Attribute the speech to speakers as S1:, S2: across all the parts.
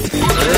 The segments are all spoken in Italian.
S1: Yeah.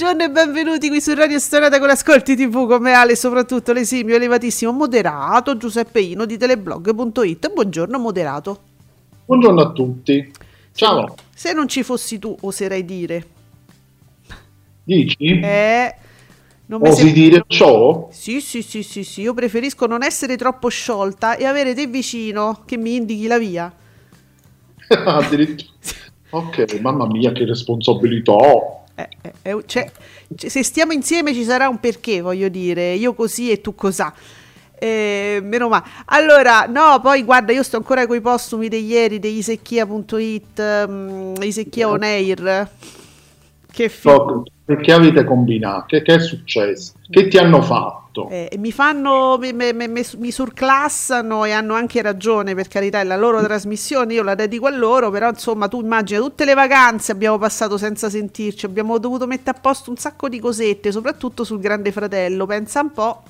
S2: Buongiorno e benvenuti qui su Radio Stonata con Ascolti TV come Ale, soprattutto l'esimio, elevatissimo, moderato Giuseppe Ino di teleblog.it. Buongiorno moderato.
S3: Buongiorno a tutti. Ciao.
S2: Se non ci fossi tu, oserei dire.
S3: Dici?
S2: Eh, non
S3: Osi
S2: sem-
S3: dire ciò?
S2: Sì, sì, sì, sì, sì, io preferisco non essere troppo sciolta e avere te vicino che mi indichi la via.
S3: Addirittura. Ok, mamma mia, che responsabilità.
S2: Eh, eh, eh, cioè, se stiamo insieme ci sarà un perché, voglio dire, io così e tu cosà. Eh, meno male. Allora, no, poi guarda, io sto ancora con i postumi di ieri di isecchia.it, um, Isecchia on air. Che figo.
S3: Che avete combinato? Che, è successo? Che ti hanno fatto?
S2: Eh, mi fanno, mi- mi- mi surclassano e hanno anche ragione, per carità, è la loro trasmissione, io la dedico a loro, però insomma tu immagina tutte le vacanze abbiamo passato senza sentirci, abbiamo dovuto mettere a posto un sacco di cosette, soprattutto sul Grande Fratello, pensa un po'.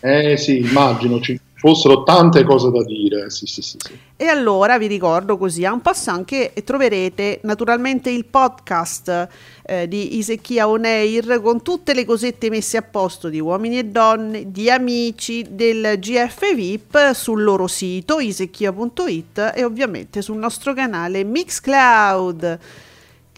S3: Eh sì, immagino ci fossero tante cose da dire. Sì, sì, sì. sì.
S2: E allora vi ricordo così, a un passo anche troverete naturalmente il podcast eh, di Isecchia On Air con tutte le cosette messe a posto di uomini e donne, di amici del GF VIP sul loro sito isecchia.it e ovviamente sul nostro canale Mixcloud.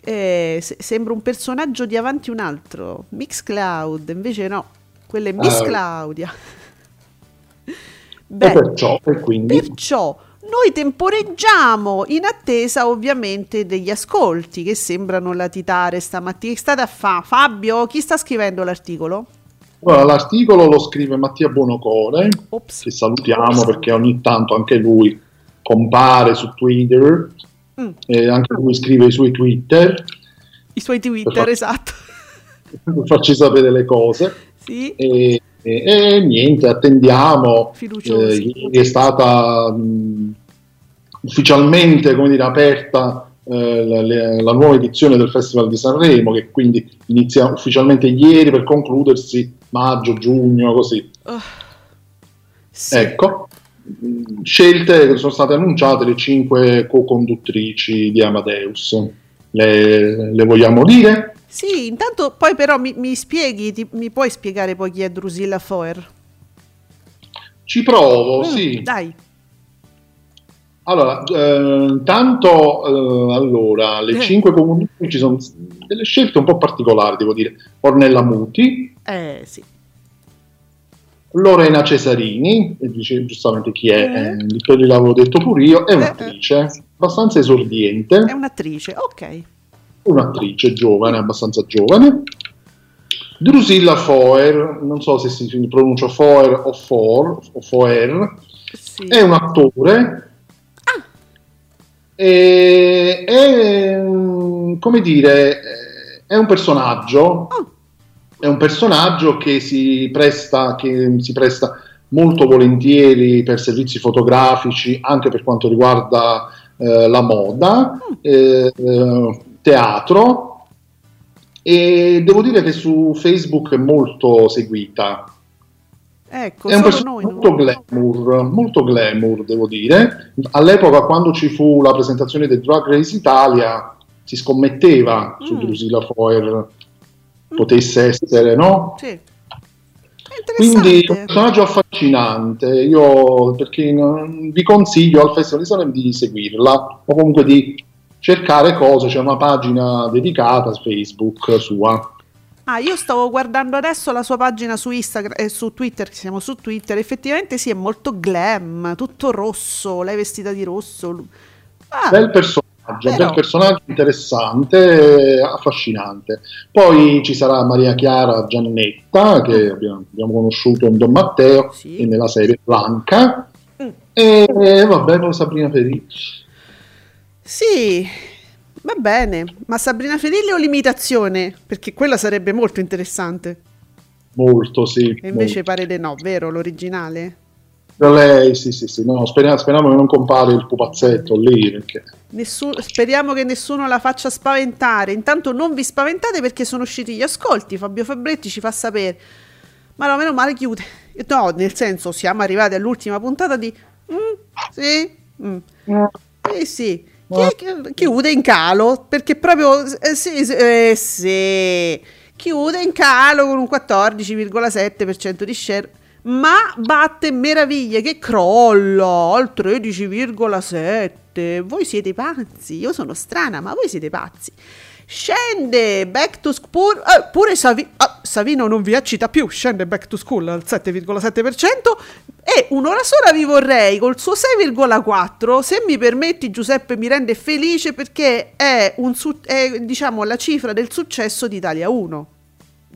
S2: Eh, se- sembra un personaggio di avanti un altro, Mixcloud, invece no, quella è Miss
S3: Ah.
S2: Claudia.
S3: E
S2: Beh,
S3: perciò, e quindi,
S2: Perciò noi temporeggiamo in attesa ovviamente degli ascolti che sembrano latitare stamattina. Che state a fa? Fabio, chi sta scrivendo l'articolo?
S3: Allora, l'articolo lo scrive Mattia Buonocore,
S2: Ops.
S3: che salutiamo perché ogni tanto anche lui compare su Twitter,
S2: Mm,
S3: e anche lui scrive i suoi Twitter,
S2: I suoi Twitter,
S3: Perfetto.
S2: esatto.
S3: per farci sapere le cose.
S2: Sì.
S3: E, e- e niente, attendiamo. Eh, ieri è stata mh, ufficialmente come dire, aperta eh, la, le- la nuova edizione del Festival di Sanremo, che quindi inizia ufficialmente ieri per concludersi maggio, giugno, così.
S2: Oh, sì.
S3: Ecco, scelte che sono state annunciate le cinque co-conduttrici di Amadeus. Le, le vogliamo dire?
S2: Sì, intanto poi però mi, mi spieghi, ti- mi puoi spiegare poi chi è Drusilla Foer?
S3: Ci provo,
S2: Mm,
S3: sì.
S2: Dai.
S3: Allora, eh, intanto, eh, allora, le
S2: Eh.
S3: cinque comuni ci sono delle scelte un po' particolari, devo dire. Ornella Muti,
S2: Eh sì.
S3: Lorena Cesarini, dice giustamente chi è,
S2: Eh.
S3: eh, l'avevo detto pure io, è
S2: Eh,
S3: un'attrice abbastanza esordiente,
S2: È un'attrice, ok.
S3: Un'attrice giovane, abbastanza giovane. Drusilla Foer, non so se si pronuncia Foer o For, o Foer,
S2: Sì.
S3: è un attore
S2: Ah.
S3: e è mm, come dire è un personaggio
S2: Oh.
S3: è un personaggio che si presta che si presta molto volentieri per servizi fotografici anche per quanto riguarda eh, la moda eh, eh, teatro e devo dire che su Facebook è molto seguita
S2: Ecco,
S3: è un personaggio molto glamour, molto glamour, devo dire. All'epoca, quando ci fu la presentazione del Drag Race Italia, si scommetteva su
S2: Mm.
S3: Drusilla Foer potesse essere, no?
S2: Sì.
S3: Quindi un personaggio affascinante, io perché vi consiglio al Festival di Sanremo di seguirla o comunque di cercare cose, c'è una pagina dedicata su Facebook sua.
S2: Ah, io stavo guardando adesso la sua pagina su Instagram e su Twitter, siamo su Twitter, effettivamente sì, è molto glam, tutto rosso, lei vestita di rosso. Ah,
S3: Bel personaggio,
S2: Però-
S3: bel personaggio interessante, eh, affascinante. Poi ci sarà Maria Chiara Giannetta, che abbiamo, abbiamo conosciuto in Don Matteo
S2: Sì.
S3: e nella serie Blanca.
S2: Mm.
S3: E e vabbè, con Sabrina Felici.
S2: Sì, va bene, ma Sabrina Ferilli o l'imitazione? Perché quella sarebbe molto interessante.
S3: Molto, sì.
S2: E invece
S3: molto.
S2: pare di no, vero, l'originale?
S3: Da lei, sì, sì, sì. No, speriamo, speriamo che non compare il pupazzetto lì, perché...
S2: Nessu- speriamo che nessuno la faccia spaventare. Intanto non vi spaventate perché sono usciti gli ascolti. Fabio Fabretti ci fa sapere. Ma no, meno male chiude. No, nel senso, siamo arrivati all'ultima puntata di... Mm, sì, mm. Eh sì, Chi- chiude in calo? Perché proprio eh, sì, sì, eh, sì. chiude in calo con un 14,7% di share ma batte meraviglie che crolla al 13,7 voi siete pazzi io sono strana ma voi siete pazzi scende back to school eh, pure Savi- ah, Savino non vi accita più scende back to school al 7,7% e un'ora sola vi vorrei col suo 6,4 se mi permetti Giuseppe mi rende felice perché è, su- è diciamo la cifra del successo di Italia 1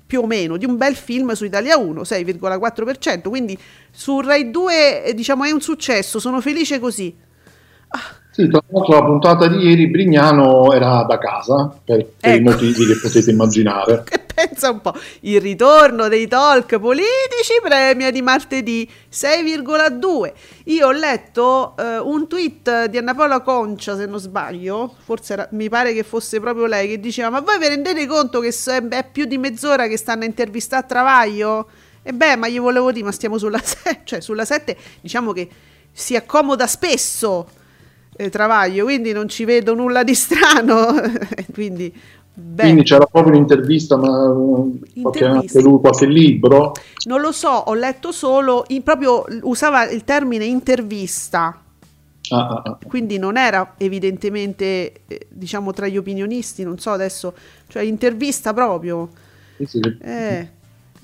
S2: più o meno di un bel film su Italia 1 6,4% quindi su Rai 2 eh, diciamo è un successo sono felice così
S3: Sì, tra l'altro la puntata di ieri Brignano era da casa, per, per i
S2: Ecco.
S3: motivi che potete immaginare.
S2: che pensa un po' il ritorno dei talk politici premia di martedì 6,2 io ho letto eh, un tweet di Anna Paola Concia se non sbaglio forse era- mi pare che fosse proprio lei che diceva ma voi vi rendete conto che se- è più di mezz'ora che stanno a intervistare a Travaglio e beh ma gli volevo dire ma stiamo sulla 7 cioè sulla 7 diciamo che si accomoda spesso eh, Travaglio quindi non ci vedo nulla di strano quindi.
S3: Quindi c'era proprio un'intervista, ma eh, qualche, anche lui qualche libro.
S2: Non lo so, ho letto solo, in- proprio usava il termine intervista,
S3: Ah, ah, ah.
S2: quindi non era evidentemente, eh, diciamo, tra gli opinionisti, non so adesso, cioè intervista proprio.
S3: Sì, sì.
S2: Eh.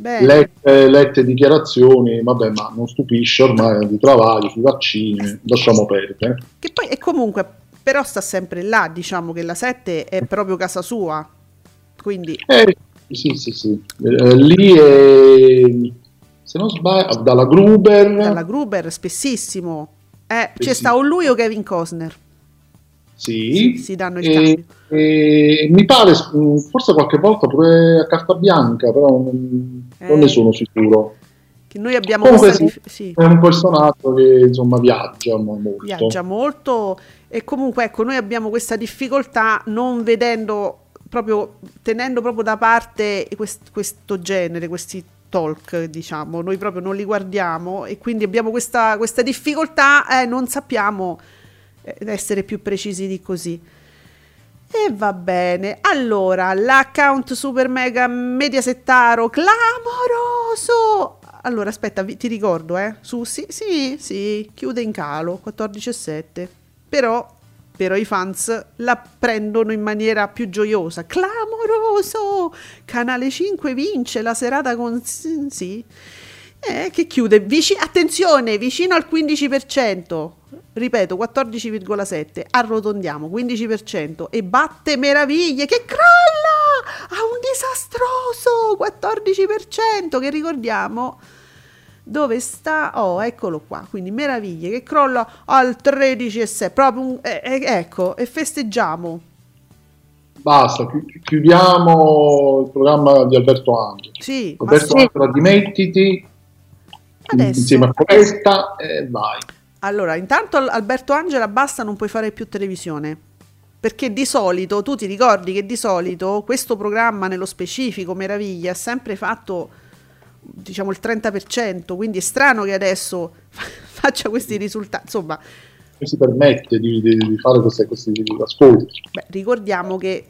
S3: Lette, lette dichiarazioni, vabbè, ma non stupisce ormai di travagli sui vaccini, lasciamo perdere.
S2: Che poi, e comunque, però sta sempre là, diciamo che la 7 è proprio casa sua, quindi...
S3: Eh, sì, sì, sì. Eh, lì è, se non sbaglio, dalla Gruber.
S2: Dalla Gruber, spessissimo. Eh, c'è
S3: sì.
S2: sta o lui o Kevin Costner.
S3: Sì,
S2: Si- si danno il
S3: e,
S2: cambio.
S3: E mi pare, mh, forse qualche volta pure a carta bianca, però non, non
S2: Eh.
S3: ne sono sicuro.
S2: Che noi abbiamo
S3: Comunque sì,
S2: dif- sì.
S3: è un personaggio che insomma viaggia mo- molto.
S2: viaggia molto e comunque ecco noi abbiamo questa difficoltà non vedendo proprio tenendo proprio da parte quest- questo genere questi talk diciamo noi proprio non li guardiamo e quindi abbiamo questa, questa difficoltà eh, non sappiamo eh, essere più precisi di così e va bene. Allora, l'account super mega mediasettaro clamoroso. Allora, aspetta, vi- ti ricordo, eh. Su sì, sì, sì, chiude in calo 14,7. Però però i fans la prendono in maniera più gioiosa. Clamoroso! Canale 5 vince la serata con sì. Eh, che chiude vici- attenzione, vicino al 15%. Ripeto, 14,7. Arrotondiamo 15% e batte meraviglie che crolla a un disastroso 14% che ricordiamo dove sta? Oh, eccolo qua. Quindi meraviglie che crolla al 13,6. Proprio un, eh, eh, ecco, e festeggiamo.
S3: Basta, chi- chiudiamo il programma di Alberto Angelo.
S2: Sì,
S3: Alberto
S2: sì.
S3: Angelo, dimettiti
S2: Adesso.
S3: insieme a questa e vai.
S2: Allora, intanto Al- Alberto Angela basta, non puoi fare più televisione. Perché di solito, tu ti ricordi che di solito questo programma nello specifico, Meraviglia, ha sempre fatto diciamo il 30%, quindi è strano che adesso faccia questi risultati. Insomma,
S3: si permette di, di- di fare queste- questi ascolti?
S2: beh, ricordiamo che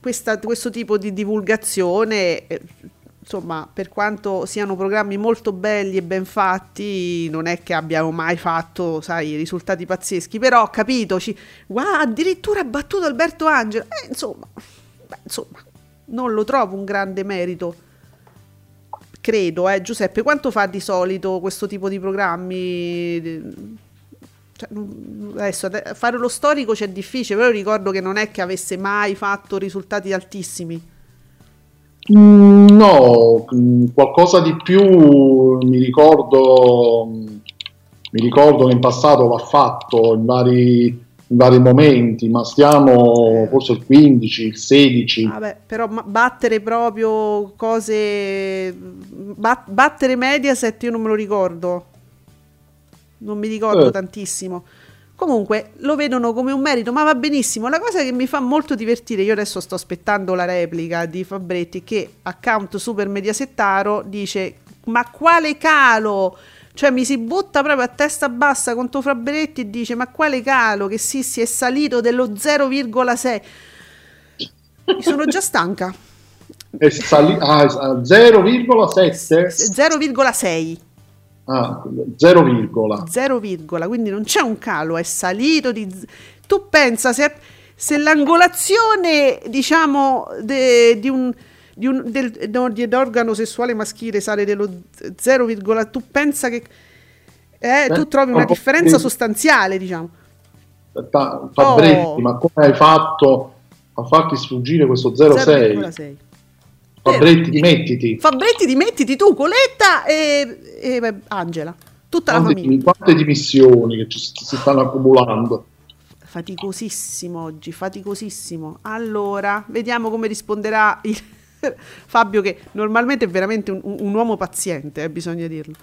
S2: questa- questo tipo di divulgazione eh, insomma, per quanto siano programmi molto belli e ben fatti, non è che abbiamo mai fatto, sai, risultati pazzeschi, però ho capito, ci, wow, addirittura ha battuto Alberto Angela, eh, insomma, beh, insomma, non lo trovo un grande merito. Credo, eh, Giuseppe, quanto fa di solito questo tipo di programmi? Cioè, adesso ade- fare lo storico c'è difficile, però ricordo che non è che avesse mai fatto risultati altissimi.
S3: Mm, No, mm, qualcosa di più mi ricordo, mm, mi ricordo che in passato va fatto in vari, in vari momenti, ma stiamo forse il 15, il 16.
S2: Vabbè, però battere proprio cose. bat- battere Mediaset io non me lo ricordo. Non mi ricordo
S3: Eh.
S2: tantissimo. Comunque lo vedono come un merito, ma va benissimo. La cosa che mi fa molto divertire, io adesso sto aspettando la replica di Fabretti che account super mediasettaro dice "Ma quale calo?" Cioè mi si butta proprio a testa bassa contro Fabretti e dice "Ma quale calo che sì, si è salito dello 0,6". Mi sono già stanca.
S3: È sali- ah, a 0,7?
S2: 0,6.
S3: Ah, 0, virgola.
S2: 0, quindi non c'è un calo, è salito di... Tu pensa se, se l'angolazione, diciamo, de- di un... Di un del, no, di- d'organo sessuale maschile sale dello 0, tu pensa che eh, tu
S3: Eh,
S2: trovi una differenza
S3: sì.
S2: sostanziale, diciamo.
S3: Fa- Fabretti,
S2: Oh.
S3: ma come hai fatto a farti sfuggire questo 0,6?
S2: 0,6.
S3: Fabretti, dimettiti.
S2: Fabretti, dimettiti tu, Coletta e, e Angela, tutta la
S3: Quante,
S2: famiglia.
S3: quante dimissioni che ci, si stanno accumulando?
S2: Faticosissimo oggi, faticosissimo. Allora, vediamo come risponderà il Fabio, che normalmente è veramente un, un uomo paziente, eh, bisogna dirlo.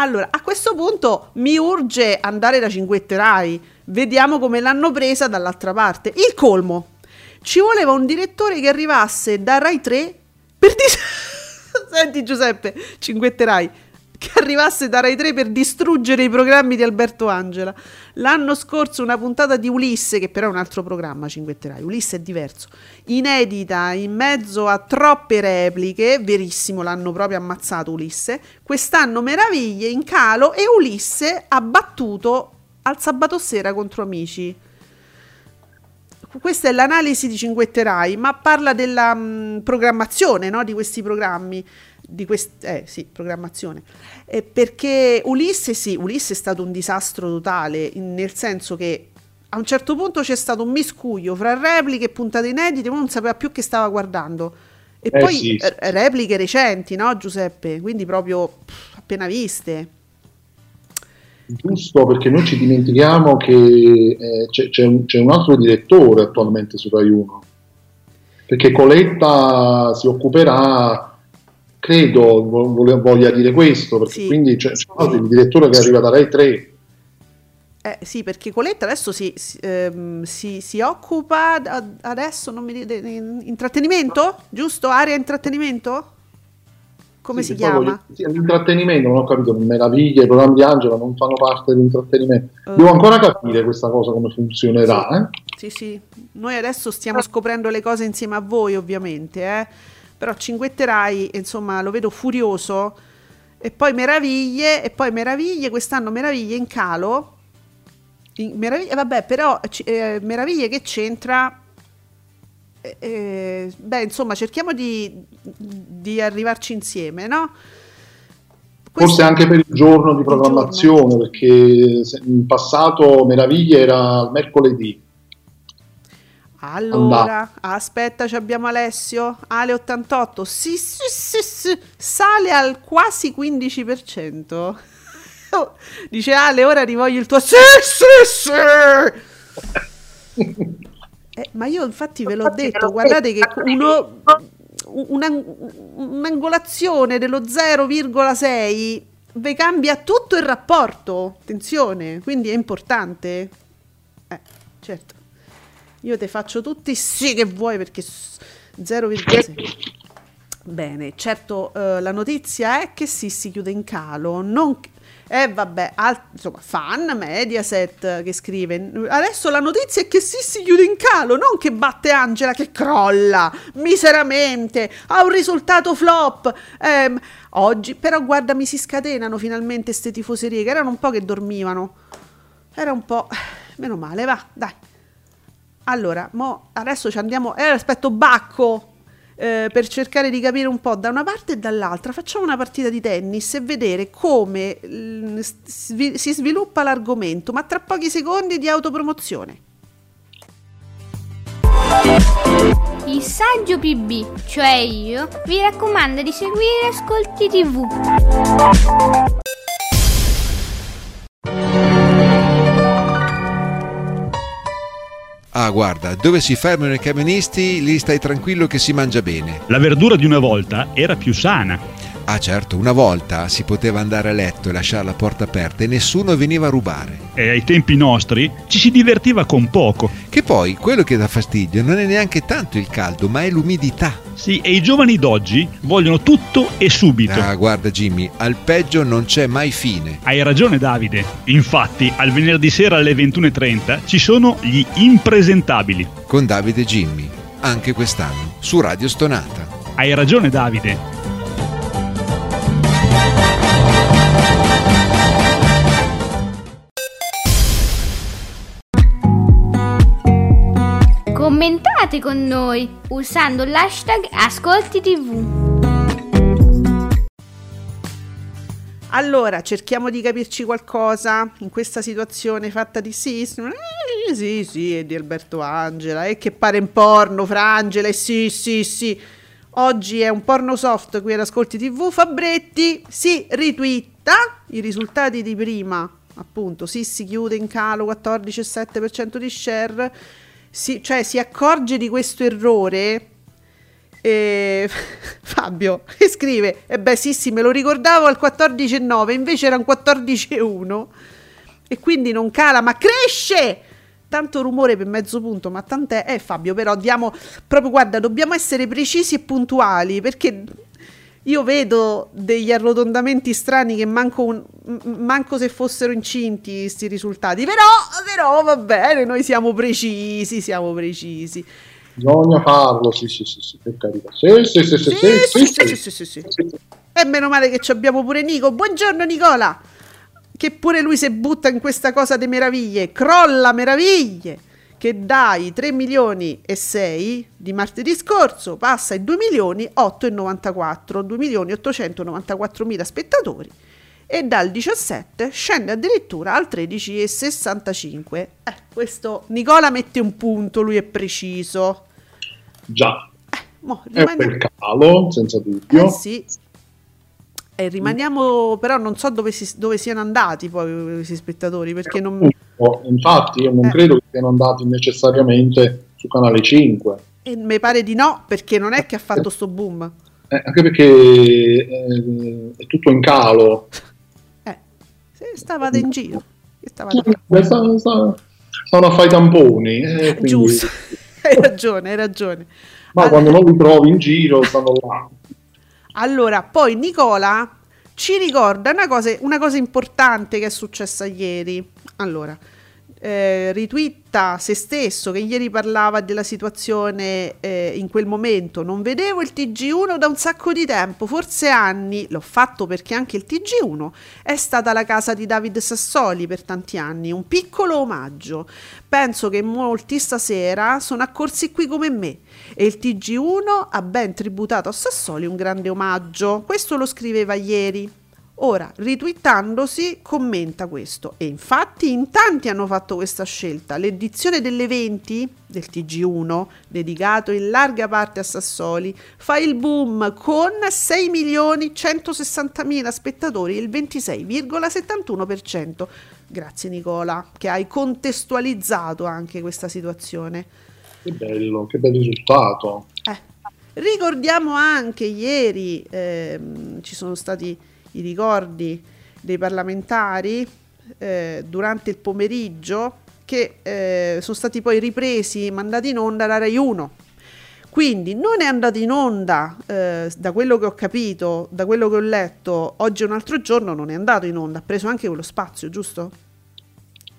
S2: Allora, a questo punto mi urge andare da Cinguetterai. Vediamo come l'hanno presa dall'altra parte. Il colmo. Ci voleva un direttore che arrivasse da Rai 3 per dis- Senti Giuseppe, Cinguetterai che arrivasse da Rai 3 per distruggere i programmi di Alberto Angela. L'anno scorso una puntata di Ulisse, che però è un altro programma, Cinguetterai, Ulisse è diverso, inedita, in mezzo a troppe repliche, verissimo, l'hanno proprio ammazzato Ulisse, quest'anno meraviglie in calo e Ulisse ha battuto al sabato sera contro Amici. Questa è l'analisi di Cinguetterai, ma parla della mh, programmazione no, di questi programmi. Di quest- eh sì, programmazione. Eh, perché Ulisse, sì, Ulisse è stato un disastro totale, in- nel senso che a un certo punto c'è stato un miscuglio fra repliche e puntate inedite, uno non sapeva più che stava guardando. E
S3: Eh
S2: poi
S3: sì.
S2: repliche recenti, no Giuseppe? Quindi proprio pff, appena viste.
S3: Giusto, perché noi ci dimentichiamo che eh, c'è, c'è un, c'è un altro direttore attualmente su Rai 1. Perché Coletta si occuperà, credo vo- vole- voglia dire questo, perché
S2: Sì.
S3: quindi c'è, c'è un altro direttore che arriva da Rai 3.
S2: Eh, sì, perché Coletta adesso si, si, ehm, si- si occupa adesso non mi dite in- intrattenimento, giusto? Area intrattenimento? Come
S3: Sì,
S2: si chiama?
S3: voglio- sì, l'intrattenimento, non ho capito, meraviglie, i programmi di Angela non fanno parte dell'intrattenimento.
S2: Eh.
S3: Devo ancora capire questa cosa come funzionerà. eh.
S2: Sì, sì. Noi adesso stiamo scoprendo le cose insieme a voi, ovviamente, eh. Però Cinguetterai, insomma, lo vedo furioso. E poi meraviglie, e poi meraviglie, quest'anno meraviglie in calo. In- meraviglie, vabbè, però eh, meraviglie che c'entra. Eh, eh, beh, insomma, cerchiamo di, di arrivarci insieme, no?
S3: Forse anche per il giorno di programmazione, perché se- in passato Meraviglia era il mercoledì.
S2: Allora, aspetta, ci abbiamo Alessio. Ale88. Sì, sì, sì, sì, sale al quasi 15%. Dice Ale, ora rivoglio il tuo sì, sì, sì. Eh, ma io infatti ve l'ho detto, guardate che uno, una- un'angolazione dello 0,6 vi cambia tutto il rapporto. Attenzione, quindi è importante. Eh, certo. Io te faccio tutti sì che vuoi perché s- 0,6. Bene, certo eh, la notizia è che sì, si chiude in calo. Non... E vabbè, al- insomma, fan Mediaset che scrive: Adesso la notizia è che Sissi chiude in calo, non che batte Angela che crolla miseramente. Ha un risultato flop. Ehm, oggi, però, guarda, mi si scatenano finalmente ste tifoserie che erano un po' che dormivano. Era un po'. Meno male, va, dai. Allora, mo adesso ci andiamo. Eh, aspetto Bacco eh, per cercare di capire un po' da una parte e dall'altra. Facciamo una partita di tennis e vedere come mm, si sviluppa l'argomento, ma tra pochi secondi di autopromozione.
S4: Il saggio PB, cioè io, vi raccomanda di seguire Ascolti TV.
S5: Ah, guarda, dove si fermano i camionisti, lì stai tranquillo che si mangia bene.
S6: La verdura di una volta era più sana.
S5: Ah, certo, una volta si poteva andare a letto e lasciare la porta aperta e nessuno veniva a rubare.
S6: E ai tempi nostri ci si divertiva con poco.
S5: Che poi quello che dà fastidio non è neanche tanto il caldo, ma è l'umidità.
S6: Sì, e i giovani d'oggi vogliono tutto e subito.
S5: Ah, guarda Jimmy, al peggio non c'è mai fine.
S6: Hai ragione Davide. Infatti, al venerdì sera alle 21.30 ci sono gli impresentabili.
S5: Con Davide e Jimmy, anche quest'anno, su Radio Stonata.
S6: Hai ragione Davide.
S4: Commentate con noi usando l'hashtag Ascolti TV.
S2: Allora, cerchiamo di capirci qualcosa in questa situazione fatta di sì, sì, sì, e di Alberto Angela, e che pare in porno, Frangela, e sì, sì, sì. Oggi è un porno soft qui ad Ascolti TV, Fabretti si ritwitta i risultati di prima, appunto, sì, si chiude in calo 14,7% di share, si- cioè si accorge di questo errore e Fabio scrive: E beh, sì, sì, me lo ricordavo al 14,9, invece era un 14,1 e quindi non cala, ma cresce. Tanto rumore per mezzo punto, ma tant'è. Eh, Fabio, però diamo proprio, guarda, dobbiamo essere precisi e puntuali perché io vedo degli arrotondamenti strani che manco, un- manco se fossero incinti questi risultati. Però, però va bene, noi siamo precisi, siamo precisi.
S3: Bisogna farlo, sì, sì, sì, sì, per carità. Sì, sì, sì, sì, sì, sì, sì,
S2: sì, sì. E meno male che ci abbiamo pure Nico. Buongiorno Nicola! Che pure lui si butta in questa cosa di meraviglie. Crolla meraviglie! Che dai 3 milioni e 6 di martedì scorso passa ai 2 milioni 8 e 94, 2 milioni 894 mila spettatori e dal 17 scende addirittura al 13 e 65. Eh, questo Nicola mette un punto, lui è preciso.
S3: Già,
S2: Mo,
S3: è un
S2: rimane-
S3: bel calo, senza dubbio.
S2: eh sì. E rimaniamo, però non so dove, si- dove siano andati poi questi spettatori, perché non...
S3: Oh, Infatti, io non
S2: Eh.
S3: credo che siano andati necessariamente su Canale 5,
S2: E mi pare di no, perché non è che ha fatto sto boom.
S3: eh, anche perché eh, è tutto in calo.
S2: Eh, se stavate in giro. stavate a fare?
S3: Beh, sta- sta- Stanno a fare i tamponi. eh, quindi-
S2: Giusto, hai ragione, hai ragione.
S3: Ma
S2: Allora-
S3: quando non li trovi in giro, stanno là.
S2: Allora, poi Nicola ci ricorda una cosa, una cosa importante che è successa ieri. Allora, eh, ritwitta se stesso che ieri parlava della situazione eh, in quel momento. Non vedevo il TG1 da un sacco di tempo, forse anni. L'ho fatto perché anche il TG1 è stata la casa di David Sassoli per tanti anni, un piccolo omaggio. Penso che molti stasera sono accorsi qui come me e il TG1 ha ben tributato a Sassoli un grande omaggio. Questo lo scriveva ieri. Ora, ritwittandosi, commenta questo. E infatti in tanti hanno fatto questa scelta. L'edizione delle 20 del TG1, dedicato in larga parte a Sassoli, fa il boom con 6 milioni 160 mila spettatori, il 26,71%. Grazie Nicola, che hai contestualizzato anche questa situazione.
S3: Che bello, che bel risultato.
S2: Eh, Ricordiamo anche ieri ehm, ci sono stati i ricordi dei parlamentari eh, durante il pomeriggio che eh, sono stati poi ripresi, mandati in onda da Rai 1. Quindi non è andato in onda, eh, da quello che ho capito, da quello che ho letto, oggi è un altro giorno, non è andato in onda, ha preso anche quello spazio, giusto?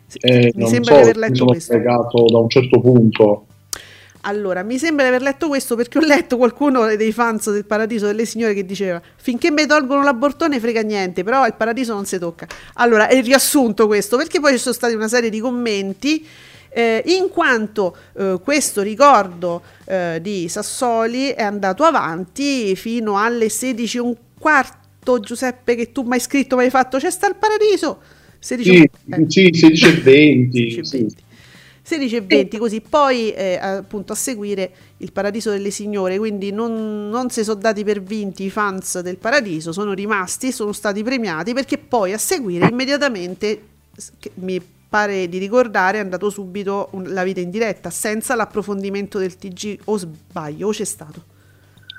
S2: Sì,
S3: Eh,
S2: mi sembra
S3: so,
S2: di aver letto
S3: sono
S2: questo.
S3: spiegato da un certo punto.
S2: Allora, mi sembra di aver letto questo perché ho letto qualcuno dei fans del Paradiso delle Signore che diceva finché mi tolgono l'abortone frega niente, però il paradiso non si tocca. Allora, è riassunto questo perché poi ci sono stati una serie di commenti eh, in quanto eh, questo ricordo eh, di Sassoli è andato avanti fino alle 16 e un quarto, Giuseppe, che tu mi hai scritto, mi hai fatto c'è sta il paradiso. 16
S3: Sì,
S2: eh.
S3: sì, 16 e 20.
S2: 16 e
S3: sì.
S2: 20. 16 e 20 così poi eh, appunto a seguire il Paradiso delle Signore quindi non, non si sono dati per vinti i fans del Paradiso sono rimasti sono stati premiati perché poi a seguire immediatamente mi pare di ricordare è andato subito un- la vita in diretta senza l'approfondimento del TG o sbaglio o c'è stato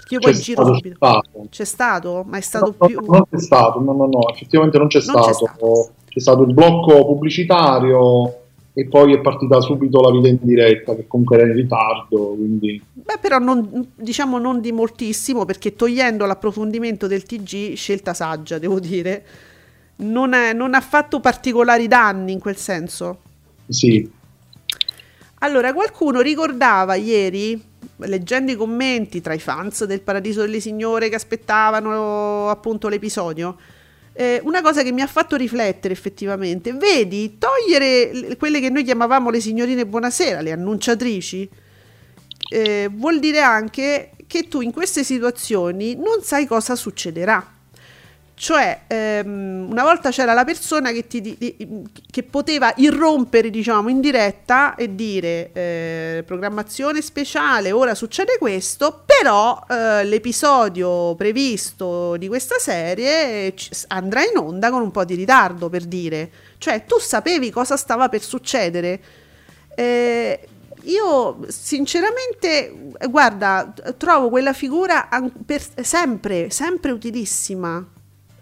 S2: io poi
S3: C'è
S2: giro
S3: stato,
S2: subito
S3: stato.
S2: c'è stato ma è stato
S3: No,
S2: più
S3: no, non c'è stato, no, no, no, effettivamente non c'è,
S2: Non c'è
S3: stato.
S2: stato.
S3: C'è stato il blocco pubblicitario e poi è partita subito la vita in diretta, che comunque era in ritardo, quindi
S2: Beh, però non, diciamo non di moltissimo, perché togliendo l'approfondimento del TG, scelta saggia, devo dire, non, è- non ha fatto particolari danni in quel senso.
S3: sì.
S2: Allora, qualcuno ricordava ieri, leggendo i commenti tra i fans del Paradiso delle Signore che aspettavano appunto l'episodio, eh, una cosa che mi ha fatto riflettere effettivamente. Vedi, togliere le- quelle che noi chiamavamo le signorine buonasera, le annunciatrici, eh, vuol dire anche che tu in queste situazioni non sai cosa succederà. Cioè, ehm, una volta c'era la persona che, ti, di- che poteva irrompere, diciamo, in diretta e dire eh, programmazione speciale, ora succede questo, però eh, l'episodio previsto di questa serie andrà in onda con un po' di ritardo, per dire. Cioè, tu sapevi cosa stava per succedere. Eh, io sinceramente, guarda, trovo quella figura per- sempre, sempre utilissima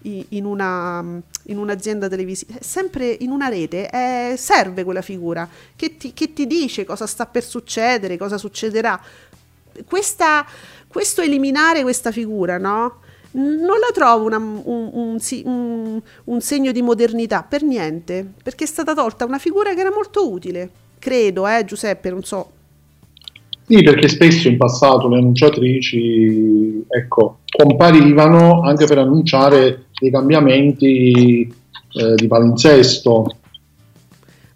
S2: in, una, in un'azienda televisiva, sempre in una rete, eh, serve quella figura che ti, che ti dice cosa sta per succedere, cosa succederà. Questa, questo eliminare questa figura, no? Non la trovo una- un, un un segno di modernità per niente, perché è stata tolta una figura che era molto utile. Credo, eh, Giuseppe, non so.
S3: Sì, perché spesso in passato le annunciatrici ecco, comparivano anche per annunciare dei cambiamenti eh, di palinsesto.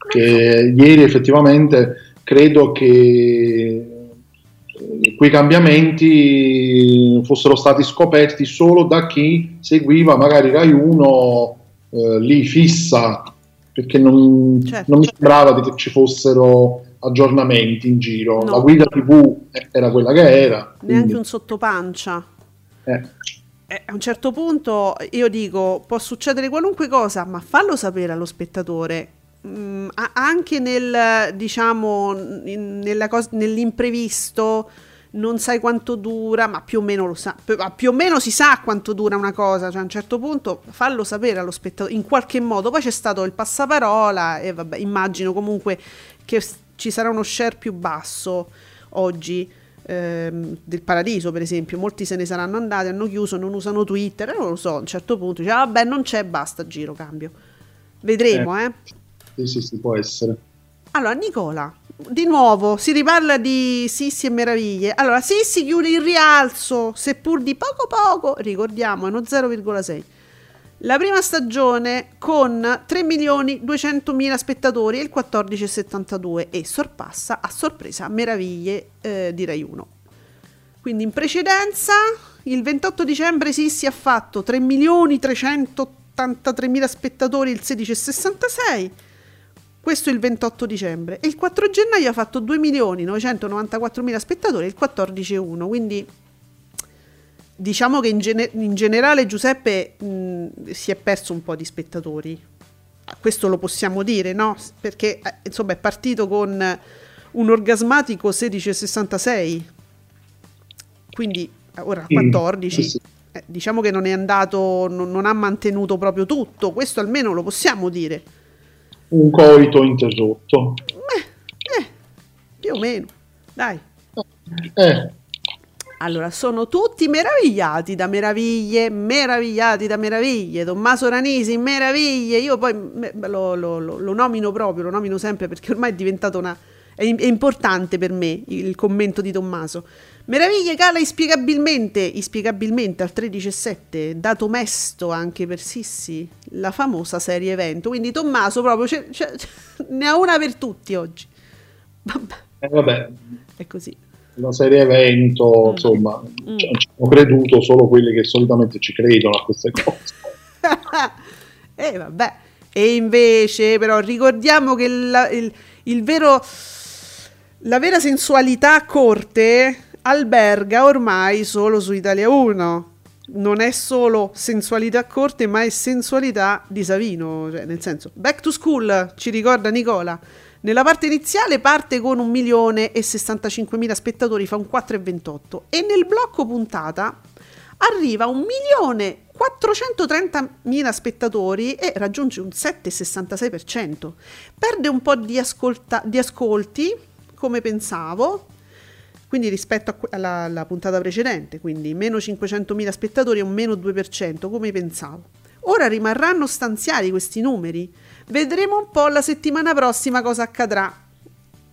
S3: Che ieri effettivamente credo che eh, quei cambiamenti fossero stati scoperti solo da chi seguiva magari Rai 1 eh, lì fissa, perché non,
S2: Certo.
S3: non mi sembrava che ci fossero aggiornamenti in giro.
S2: No.
S3: La guida TV era quella che era.
S2: Neanche
S3: quindi,
S2: un sottopancia.
S3: eh,
S2: Eh, a un certo punto io dico può succedere qualunque cosa, ma fallo sapere allo spettatore. Mm, anche nel diciamo in- nella cos- nell'imprevisto non sai quanto dura, ma più o meno lo sa, più o meno si sa quanto dura una cosa, cioè a un certo punto fallo sapere allo spettatore in qualche modo. Poi c'è stato il passaparola e vabbè, immagino comunque che ci sarà uno share più basso oggi ehm, del paradiso, per esempio. Molti se ne saranno andati, hanno chiuso, non usano Twitter, e non lo so, a un certo punto dice, "Ah, vabbè, non c'è, basta, giro, cambio. Vedremo, eh.
S3: sì, sì, sì, può essere.
S2: Allora, Nicola, di nuovo si riparla di Sissi e meraviglie. Allora, Sissi chiude il rialzo, seppur di poco poco, ricordiamo, è uno 0,6. La prima stagione con 3.200.000 spettatori e il 14,72 e sorpassa a sorpresa Meraviglie eh, di Rai 1. Quindi in precedenza il 28 dicembre Sissi ha fatto 3.383.000 spettatori il 16,66 questo il 28 dicembre e il 4 gennaio ha fatto 2.994.000 spettatori il 14,1 quindi diciamo che in, gene- in generale Giuseppe mh, si è perso un po' di spettatori. Questo lo possiamo dire no? perché eh, insomma è partito con un orgasmatico 16,66 quindi eh, ora
S3: Sì,
S2: 14
S3: sì, sì.
S2: eh, diciamo che non è andato non, non ha mantenuto proprio tutto. Questo almeno lo possiamo dire.
S3: Un coito interrotto.
S2: eh, più o meno. Dai.
S3: Eh,
S2: Allora, sono tutti meravigliati da meraviglie, meravigliati da meraviglie. Tommaso Ranisi, meraviglie. Io poi me- lo, lo- lo- nomino proprio, lo nomino sempre perché ormai è diventato una... È, è importante per me il commento di Tommaso. Meraviglie cala inspiegabilmente, inspiegabilmente al 13,7, dato mesto anche per Sissi, la famosa serie evento. Quindi Tommaso proprio c'è- c'è- ne ha una per tutti oggi. Vabbè,
S3: Eh, vabbè,
S2: è così.
S3: Una serie evento, insomma,
S2: Mm.
S3: ci ci hanno creduto solo quelli che solitamente ci credono a queste cose.
S2: e vabbè. E invece, però, ricordiamo che la, il, il vero, la vera sensualità a corte alberga ormai solo su Italia 1. Non è solo sensualità a corte, ma è sensualità di Savino. Cioè, nel senso, back to school, ci ricorda Nicola. Nella parte iniziale parte con un milione e 65 mila spettatori, fa un 4,28 e nel blocco puntata arriva a un milione 430 mila spettatori e raggiunge un 7,66%. Perde un po' di, ascolta- di ascolti, come pensavo, quindi rispetto alla, alla puntata precedente, quindi meno 500 mila spettatori e un meno 2%, come pensavo. Ora rimarranno stanziali questi numeri. Vedremo un po' la settimana prossima cosa accadrà.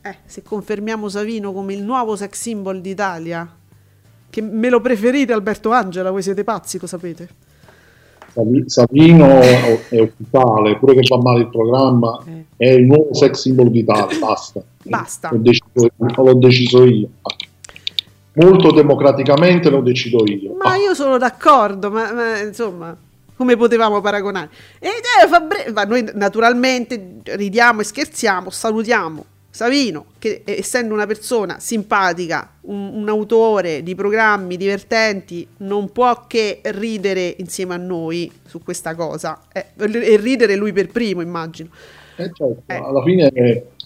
S2: Eh, se confermiamo Savino come il nuovo sex symbol d'Italia, che me lo preferite Alberto Angela, voi siete pazzi, lo sapete?
S3: Savi- Savino è ufficiale, pure che va male il programma,
S2: Eh.
S3: è il nuovo sex symbol d'Italia, basta.
S2: Basta.
S3: L'ho deciso, l'ho deciso io. Molto democraticamente lo decido io.
S2: Ma io sono d'accordo, ma, ma, insomma, come potevamo paragonare? E eh, Fabre- ma noi naturalmente ridiamo e scherziamo, salutiamo Savino, che eh, essendo una persona simpatica, un, un autore di programmi divertenti, non può che ridere insieme a noi su questa cosa. Eh, e ridere lui per primo, immagino.
S3: Eh, certo, alla, fine,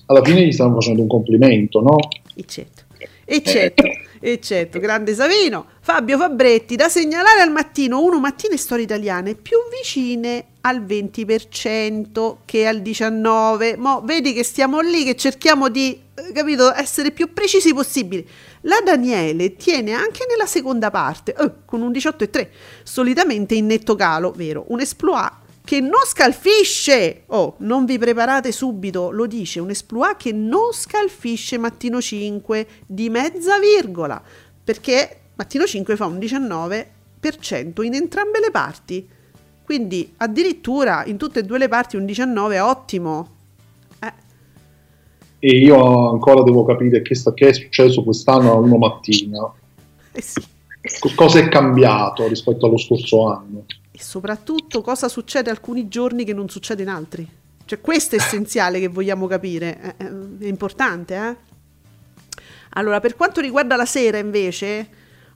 S3: alla fine gli stanno facendo un complimento, no?
S2: Eccetto. Eccetto, eccetto, grande Savino. Fabio Fabretti, da segnalare al mattino, uno mattine storie italiane più vicine al 20% che al 19%. Mo vedi che stiamo lì, che cerchiamo di, eh, capito, essere più precisi possibili. La Daniele tiene anche nella seconda parte, eh, con un 18,3, solitamente in netto calo, vero, un exploit che non scalfisce. Oh, non vi preparate subito, lo dice, un exploit che non scalfisce Mattino 5 di mezza virgola, perché Mattino 5 fa un 19% in entrambe le parti. Quindi addirittura in tutte e due le parti un 19 è ottimo. Eh,
S3: E io ancora devo capire che, sta- che è successo quest'anno a uno mattina.
S2: eh sì.
S3: Co- Cosa è cambiato rispetto allo scorso anno?
S2: E soprattutto cosa succede alcuni giorni che non succede in altri. Cioè questo è essenziale che vogliamo capire, è, è- è importante, eh? Allora, per quanto riguarda la sera invece,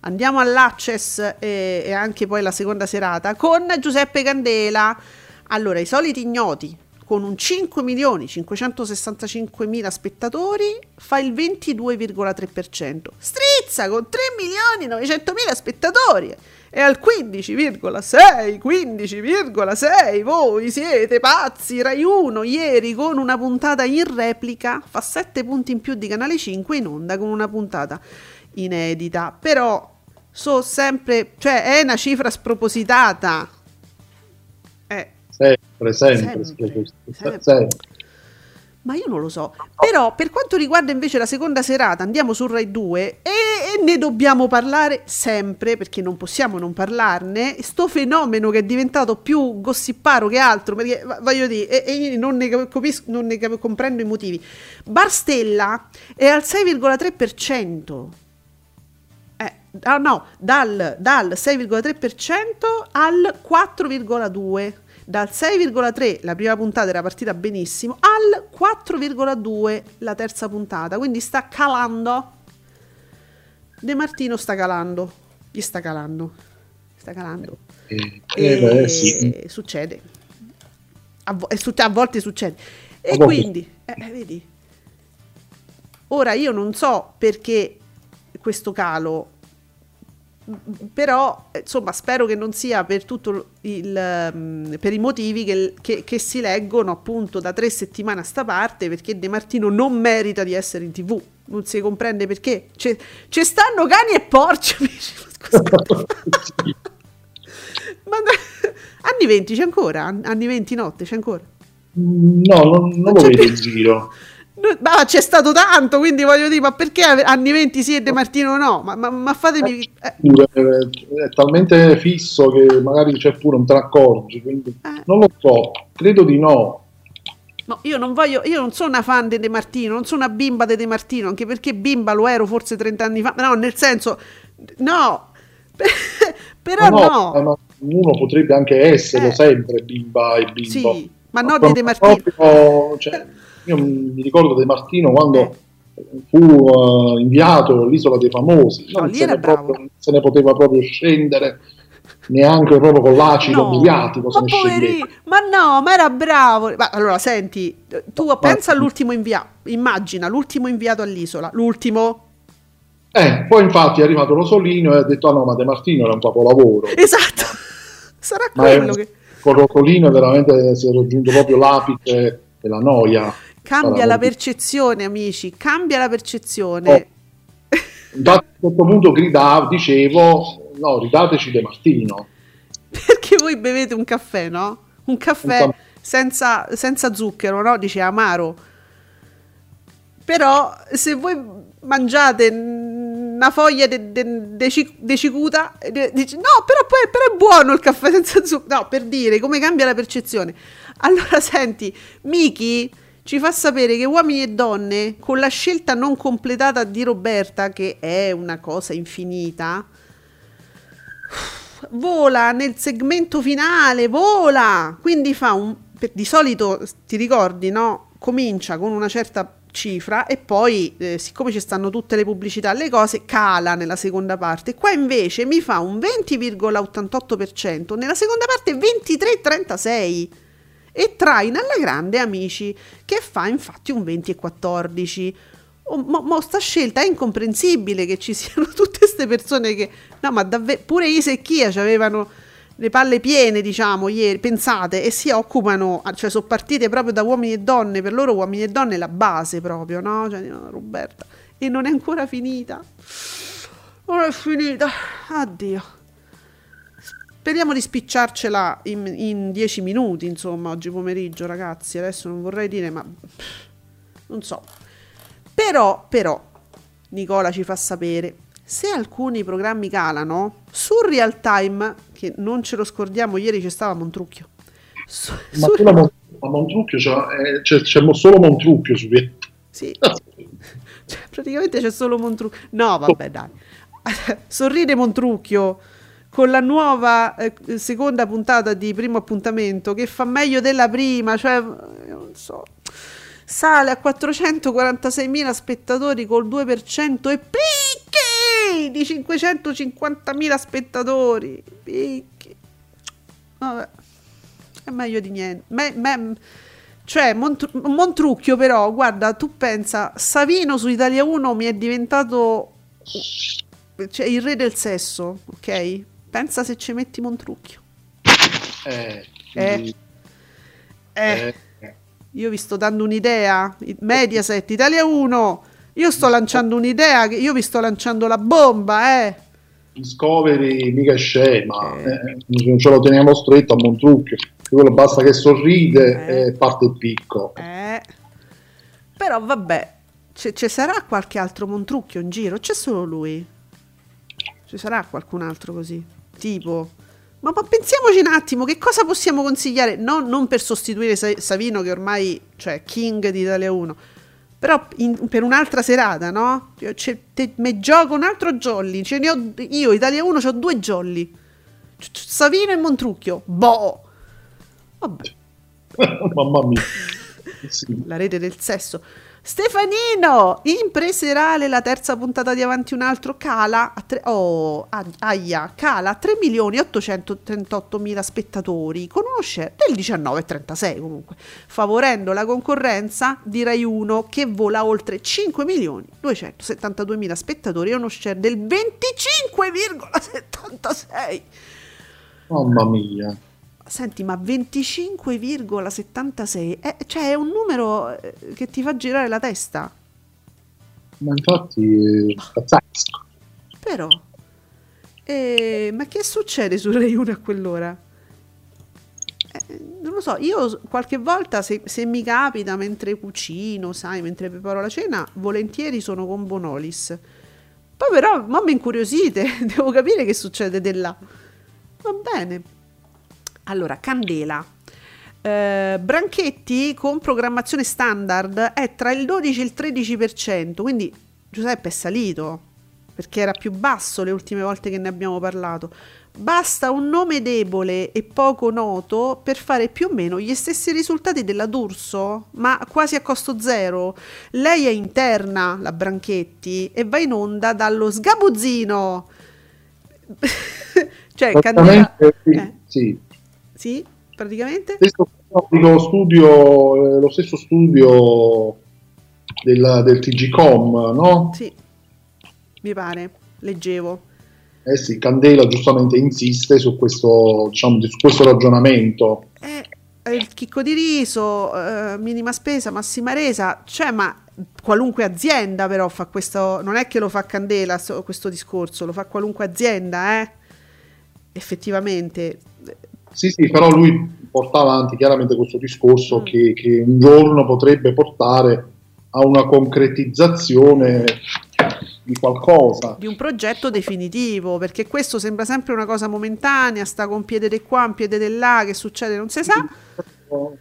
S2: andiamo all'Access e, e anche poi la seconda serata con Giuseppe Candela. Allora, i soliti ignoti con un 5 milioni 565 mila spettatori fa il 22,3%. Strizza con 3 milioni 900 mila spettatori è al 15,6 15,6 voi siete pazzi Rai 1 ieri con una puntata in replica fa 7 punti in più di Canale 5 in onda con una puntata inedita però so sempre cioè è una cifra spropositata eh,
S3: Sempre, sempre.
S2: Sempre,
S3: se-
S2: sempre.
S3: sempre.
S2: Ma io non lo so. Però per quanto riguarda invece la seconda serata, andiamo su Rai 2 e, e ne dobbiamo parlare sempre, perché non possiamo non parlarne, sto fenomeno che è diventato più gossiparo che altro, perché voglio dire, e, e non ne, capisco, non ne comprendo i motivi. Barstella è al 6,3%. Eh, ah no, dal, dal 6,3% al 4,2%. Dal 6,3 la prima puntata era partita benissimo, al 4,2 la terza puntata, quindi sta calando. De Martino sta calando, gli sta calando, sta calando.
S3: Eh,
S2: E
S3: eh, sì.
S2: succede, a, vo- a volte succede. E
S3: A
S2: quindi, eh, eh, vedi, ora io non so perché questo calo però, insomma, spero che non sia per tutto il, mm, per i motivi che, che- che si leggono appunto da tre settimane a sta parte, perché De Martino non merita di essere in tv. Non si comprende perché. Ci stanno cani e porci. Ma anni 20 c'è ancora? An- Anni 20 notte c'è ancora?
S3: No, non, non lo vedo in giro.
S2: No, Ma c'è stato tanto, quindi voglio dire, ma perché anni 20 sì e De Martino no? Ma, ma- ma fatemi... eh,
S3: eh, è talmente fisso che magari c'è pure un te accorgi, quindi
S2: Eh.
S3: non lo so, credo di no.
S2: no, io non voglio, io non sono una fan di De Martino, non sono una bimba di De Martino, anche perché bimba lo ero forse 30 anni fa, no, nel senso, no, però no,
S3: eh, ma uno potrebbe anche essere
S2: Eh.
S3: sempre bimba e bimbo.
S2: sì, ma no di De Martino.
S3: proprio- cioè, io mi ricordo De Martino quando
S2: Eh.
S3: fu eh, inviato all'isola dei famosi,
S2: No,
S3: non se, ne proprio- non se ne poteva proprio scendere neanche proprio con l'acido
S2: No,
S3: mediatico se
S2: ma ma no, ma era bravo. Ma allora, senti, tu pensa all'ultimo inviato, immagina l'ultimo inviato all'isola, l'ultimo,
S3: Eh, poi infatti è arrivato Rosolino e ha detto: Ah no, ma De Martino era un capolavoro.
S2: esatto, sarà
S3: Ma è-
S2: quello che
S3: con Rosolino veramente si è raggiunto proprio l'apice della noia.
S2: Cambia la percezione, amici, cambia la percezione.
S3: Infatti a questo punto gridavo, dicevo, no, ridateci De Martino.
S2: Perché voi bevete un caffè, no? Un caffè
S3: Un
S2: senza, senza zucchero, no? Dice amaro. Però se voi mangiate una foglia de, de- de cic- de cicuta, dici no, però, poi, però è buono il caffè senza zucchero. No, per dire come cambia la percezione. Allora, senti, Miki ci fa sapere che uomini e donne, con la scelta non completata di Roberta, che è una cosa infinita, vola nel segmento finale, vola! Quindi fa un... Di solito, ti ricordi, no? Comincia con una certa cifra e poi, eh, siccome ci stanno tutte le pubblicità, le cose, cala nella seconda parte. Qua invece mi fa un 20,88%, nella seconda parte 23,36%. E traina alla grande, amici, che fa infatti un 20,14%. Oh, mo, sta scelta è incomprensibile che ci siano tutte queste persone che no ma davvero pure Isa e Chia avevano le palle piene diciamo ieri pensate e si occupano ah, cioè sono partite proprio da uomini e donne per loro uomini e donne è la base proprio no? Cioè Roberta e non è ancora finita. Non è finita. Addio speriamo di spicciarcela in, in dieci minuti insomma oggi pomeriggio ragazzi adesso non vorrei dire ma non so però, però, Nicola ci fa sapere, se alcuni programmi calano, su Real Time, che non ce lo scordiamo, ieri c'è stava Montrucchio. Su,
S3: Ma
S2: su-
S3: tu la Mon- a Montrucchio c'è, eh, c'è, c'è mo- solo Montrucchio su
S2: sì, cioè, praticamente c'è solo Montrucchio. No, vabbè, dai. Sorride Montrucchio con la nuova eh, seconda puntata di primo appuntamento che fa meglio della prima, cioè, eh, non so. Sale a 446.000 spettatori col 2% e picchi di 550.000 spettatori. Picchi. Vabbè, è meglio di niente. Me- me- cioè, Montru- Montrucchio, però, guarda, tu pensa, Savino su Italia 1 mi è diventato cioè, il re del sesso, ok? Pensa se ci metti Montrucchio.
S3: Eh,
S2: Eh. Eh,
S3: eh,
S2: io vi sto dando un'idea. Mediaset, Italia 1. Io sto lanciando un'idea, io vi sto lanciando la bomba, eh.
S3: Discovery mica è scema,
S2: Eh.
S3: eh, non ce lo teniamo stretto a Montrucchio, quello basta che sorride
S2: Eh.
S3: e parte il picco.
S2: Eh. Però vabbè, ci sarà qualche altro Montrucchio in giro? C'è solo lui? Ci sarà qualcun altro così? Tipo... Ma, ma pensiamoci un attimo, che cosa possiamo consigliare? Non, non per sostituire Sa- Savino, che ormai cioè King di Italia 1, però in- per un'altra serata, no? Te- me gioco un altro jolly. Ce ne ho, io, Italia 1, ho due jolly. C- c- Savino e Montrucchio. Boh! Vabbè.
S3: Mamma mia. Sì.
S2: la rete del sesso. Stefanino, in preserale la terza puntata di Avanti un altro cala a tre, oh, aia, cala a 3 milioni 838 mila spettatori con uno share del 19,36 comunque, favorendo la concorrenza di Rai 1 che vola oltre 5 milioni 272 mila spettatori e uno share del 25,76.
S3: Mamma mia.
S2: Senti, ma 25,76, eh, cioè è un numero eh, che ti fa girare la testa.
S3: Ma infatti è pazzesco.
S2: Però, eh, ma che succede su Rai 1 a quell'ora? Eh, non lo so, io qualche volta se, se mi capita mentre cucino, sai, mentre preparo la cena, volentieri sono con Bonolis. Poi però, ma mi incuriosite, devo capire che succede di là. Va bene. Allora, Candela. Eh, Branchetti con programmazione standard è tra il 12 e il 13%, quindi Giuseppe è salito perché era più basso le ultime volte che ne abbiamo parlato. Basta un nome debole e poco noto per fare più o meno gli stessi risultati della D'Urso, ma quasi a costo zero. Lei è interna, la Branchetti, e va in onda dallo sgabuzzino. cioè, Candela...
S3: Sì,
S2: eh,
S3: sì.
S2: Sì, praticamente.
S3: Stesso lo studio, eh, lo stesso studio del, del TGCOM, no?
S2: Sì, mi pare, leggevo.
S3: Eh sì, Candela giustamente insiste su questo, diciamo, su questo ragionamento.
S2: Eh, il chicco di riso, eh, minima spesa, massima resa, cioè ma qualunque azienda però fa questo, non è che lo fa Candela questo discorso, lo fa qualunque azienda, eh? Effettivamente.
S3: Sì, sì, però lui porta avanti chiaramente questo discorso
S2: Mm.
S3: che, che un giorno potrebbe portare a una concretizzazione di qualcosa.
S2: di un progetto definitivo, perché questo sembra sempre una cosa momentanea, sta con piede di qua, un piede di là, che succede non si sa.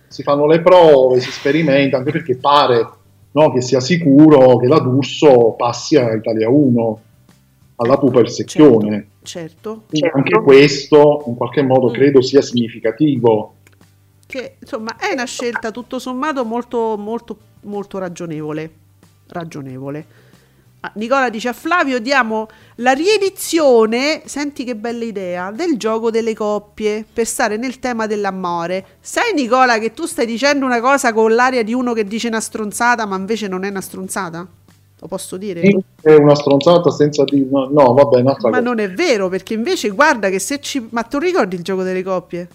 S3: Si fanno le prove, si sperimenta, anche perché pare no, che sia sicuro che la D'Urso passi a Italia 1, alla Puper Secchione.
S2: Certo,
S3: Quindi anche questo in qualche modo
S2: Mm.
S3: credo sia significativo.
S2: che insomma è una scelta tutto sommato molto molto molto ragionevole. Ragionevole. Ah, Nicola dice a Flavio diamo la riedizione, senti che bella idea, del gioco delle coppie per stare nel tema dell'amore. Sai Nicola che tu stai dicendo una cosa con l'aria di uno che dice una stronzata ma invece non è una stronzata? Lo posso dire?
S3: È una stronzata senza di... No, no, vabbè, un'altra
S2: Ma
S3: cosa.
S2: non è vero perché invece guarda che se ci... Ma tu ricordi il gioco delle coppie?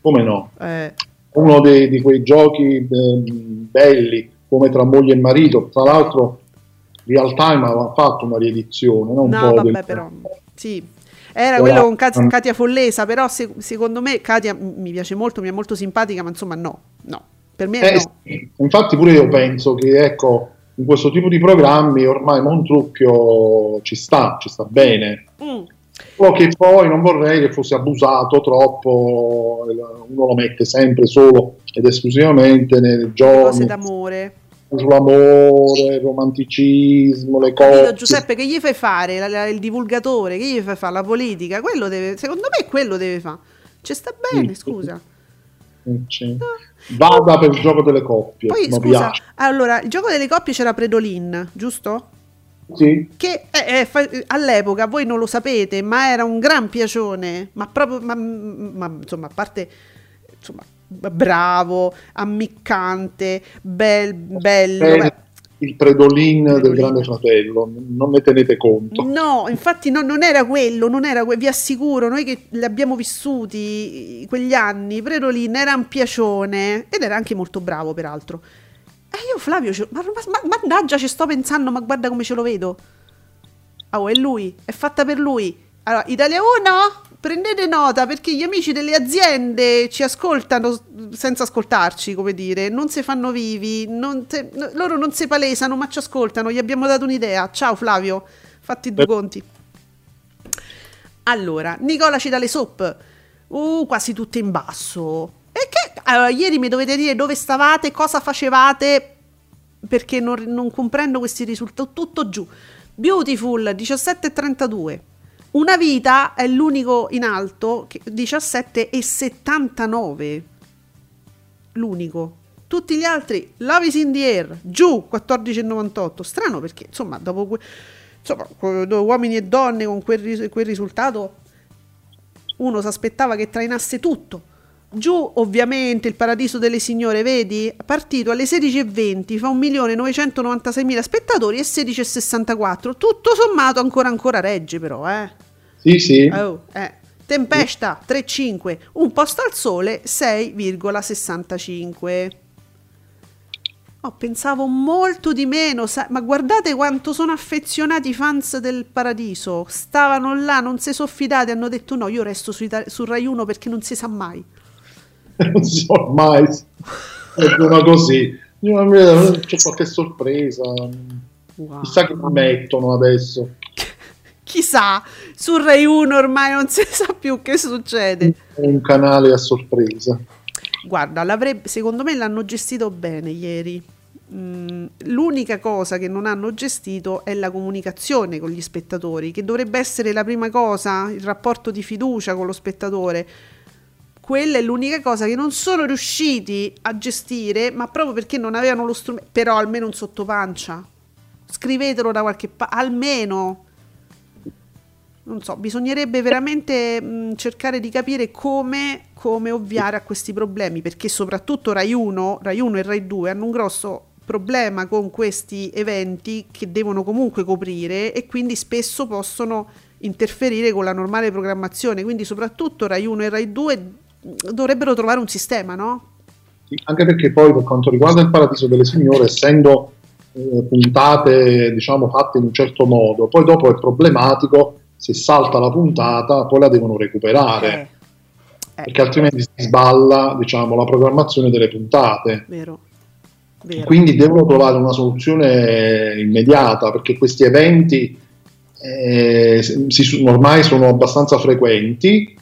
S3: Come no?
S2: Eh,
S3: Uno dei- di quei giochi ehm, belli come tra moglie e marito. Tra l'altro, Real Time aveva fatto una riedizione. No, Un
S2: No, vabbè,
S3: del-
S2: però. Sì. Era quello con Kat- Katia Follesa, però se- secondo me Katia mi piace molto, mi è molto simpatica, ma insomma no, no. Per me
S3: Eh,
S2: no.
S3: sì. Infatti pure io penso che ecco, in questo tipo di programmi ormai Montrucchio ci sta, ci sta bene.
S2: Mm.
S3: Solo che poi non vorrei che fosse abusato troppo, uno lo mette sempre solo ed esclusivamente nei
S2: Cose
S3: giochi
S2: d'amore.
S3: sull'amore, il romanticismo, le
S2: Capito,
S3: cose.
S2: Giuseppe, che gli fai fare? La- la- il divulgatore, che gli fai fare? La politica? Quello deve, secondo me quello deve fare. Ci sta bene,
S3: Sì.
S2: scusa.
S3: Sì. Vada per il gioco delle coppie,
S2: Poi scusa,
S3: piace.
S2: allora, il gioco delle coppie c'era Predolin, giusto?
S3: Sì,
S2: che eh, eh, all'epoca voi non lo sapete, ma era un gran piacione, ma proprio, ma, ma, insomma, a parte, insomma, bravo, ammiccante, bel, bello.
S3: è
S2: eh.
S3: Il predolin del
S2: Predolin.
S3: grande fratello, non ne tenete conto.
S2: No, infatti no- non era quello, non era que- vi assicuro, noi che li abbiamo vissuti quegli anni, Predolin era un piacione ed era anche molto bravo peraltro. E io Flavio, ce- ma, ma- ma- mannaggia ci sto pensando, ma guarda come ce lo vedo. Oh, è lui, è fatta per lui. Allora, Italia 1, prendete nota perché gli amici delle aziende ci ascoltano senza ascoltarci, come dire, non si fanno vivi, non no- loro non si palesano ma ci ascoltano, gli abbiamo dato un'idea. Ciao Flavio, fatti due conti. Allora, Nicola ci dà le soap. Uh, quasi tutte in basso. E che allora, ieri mi dovete dire dove stavate, cosa facevate, perché non, non comprendo questi risultati. Tutto giù. Beautiful 17,32. Una vita è l'unico in alto, che- 17,79. L'unico. Tutti gli altri, Love is in the air, giù 14,98. Strano perché, insomma, dopo que- insomma, uomini e donne con quel, ris- quel risultato, uno si aspettava che trainasse tutto. Giù, ovviamente, il paradiso delle signore, vedi? Partito alle 16.20, fa 1.996.000 spettatori e 16.64. Tutto sommato ancora ancora regge, però, eh.
S3: Sì, sì.
S2: Oh, eh. Tempesta 3,5, un posto al sole 6,65. Oh, pensavo molto di meno, sa- ma guardate quanto sono affezionati i fans del Paradiso. Stavano là, non si sono fidati, hanno detto no, io resto su, Ita- su Rai 1 perché non si sa mai.
S3: non si sa mai. È una così. Io, C'è qualche sorpresa.
S2: Wow.
S3: Chissà che mi mettono adesso.
S2: Chissà, su Rai 1 ormai non si sa più che succede.
S3: È un canale a sorpresa.
S2: Guarda, secondo me l'hanno gestito bene ieri. Mm, l'unica cosa che non hanno gestito è la comunicazione con gli spettatori, che dovrebbe essere la prima cosa, il rapporto di fiducia con lo spettatore. Quella è l'unica cosa che non sono riusciti a gestire, ma proprio perché non avevano lo strumento, però almeno un sottopancia. Scrivetelo da qualche parte, almeno non so, bisognerebbe veramente mh, cercare di capire come, come ovviare a questi problemi, perché soprattutto Rai 1, Rai 1 e Rai 2 hanno un grosso problema con questi eventi che devono comunque coprire e quindi spesso possono interferire con la normale programmazione, quindi soprattutto Rai 1 e Rai 2 mh, dovrebbero trovare un sistema, no?
S3: Sì, Anche perché poi per quanto riguarda il Paradiso delle Signore, essendo eh, puntate diciamo fatte in un certo modo, poi dopo è problematico se salta la puntata, poi la devono recuperare,
S2: Eh,
S3: perché altrimenti si sballa diciamo, la programmazione delle puntate.
S2: vero. Vero.
S3: Quindi devono trovare una soluzione immediata perché questi eventi eh, si- ormai sono abbastanza frequenti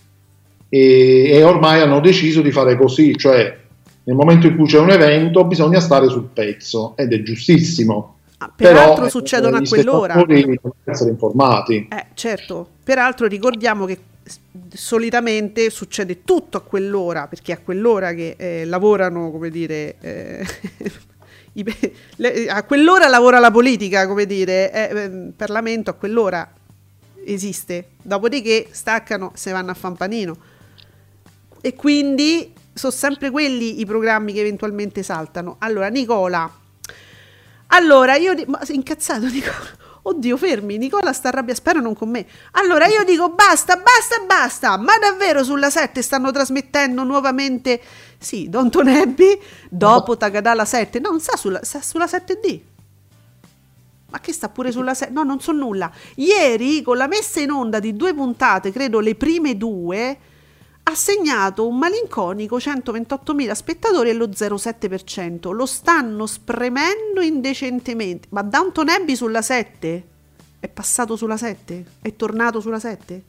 S3: e, e ormai hanno deciso di fare così, cioè nel momento in cui c'è un evento bisogna stare sul pezzo ed è giustissimo.
S2: Ah,
S3: Però,
S2: peraltro
S3: eh,
S2: succedono a
S3: gli
S2: quell'ora.
S3: devono essere informati.
S2: Eh, certo, peraltro ricordiamo che solitamente succede tutto a quell'ora, perché è a quell'ora che eh, lavorano, come dire, eh, a quell'ora lavora la politica, come dire, eh, eh, il Parlamento a quell'ora esiste, dopodiché staccano se vanno a Fampanino. E quindi sono sempre quelli i programmi che eventualmente saltano. Allora, Nicola, allora io ma sei incazzato Nicola. Oddio, fermi, Nicola sta arrabbiato, spero non con me. Allora io dico basta, basta, basta. Ma davvero sulla 7 stanno trasmettendo nuovamente Sì, Don Abbey dopo Tagadala 7. No, non sta sulla, sta sulla 7D. Ma che sta pure sulla 7? No, non so nulla. Ieri, con la messa in onda di due puntate, credo le prime due, ha segnato un malinconico 128.000 spettatori e lo 0,7%. Lo stanno spremendo indecentemente. Ma Downton Abbey sulla 7? È passato sulla 7? È tornato sulla 7?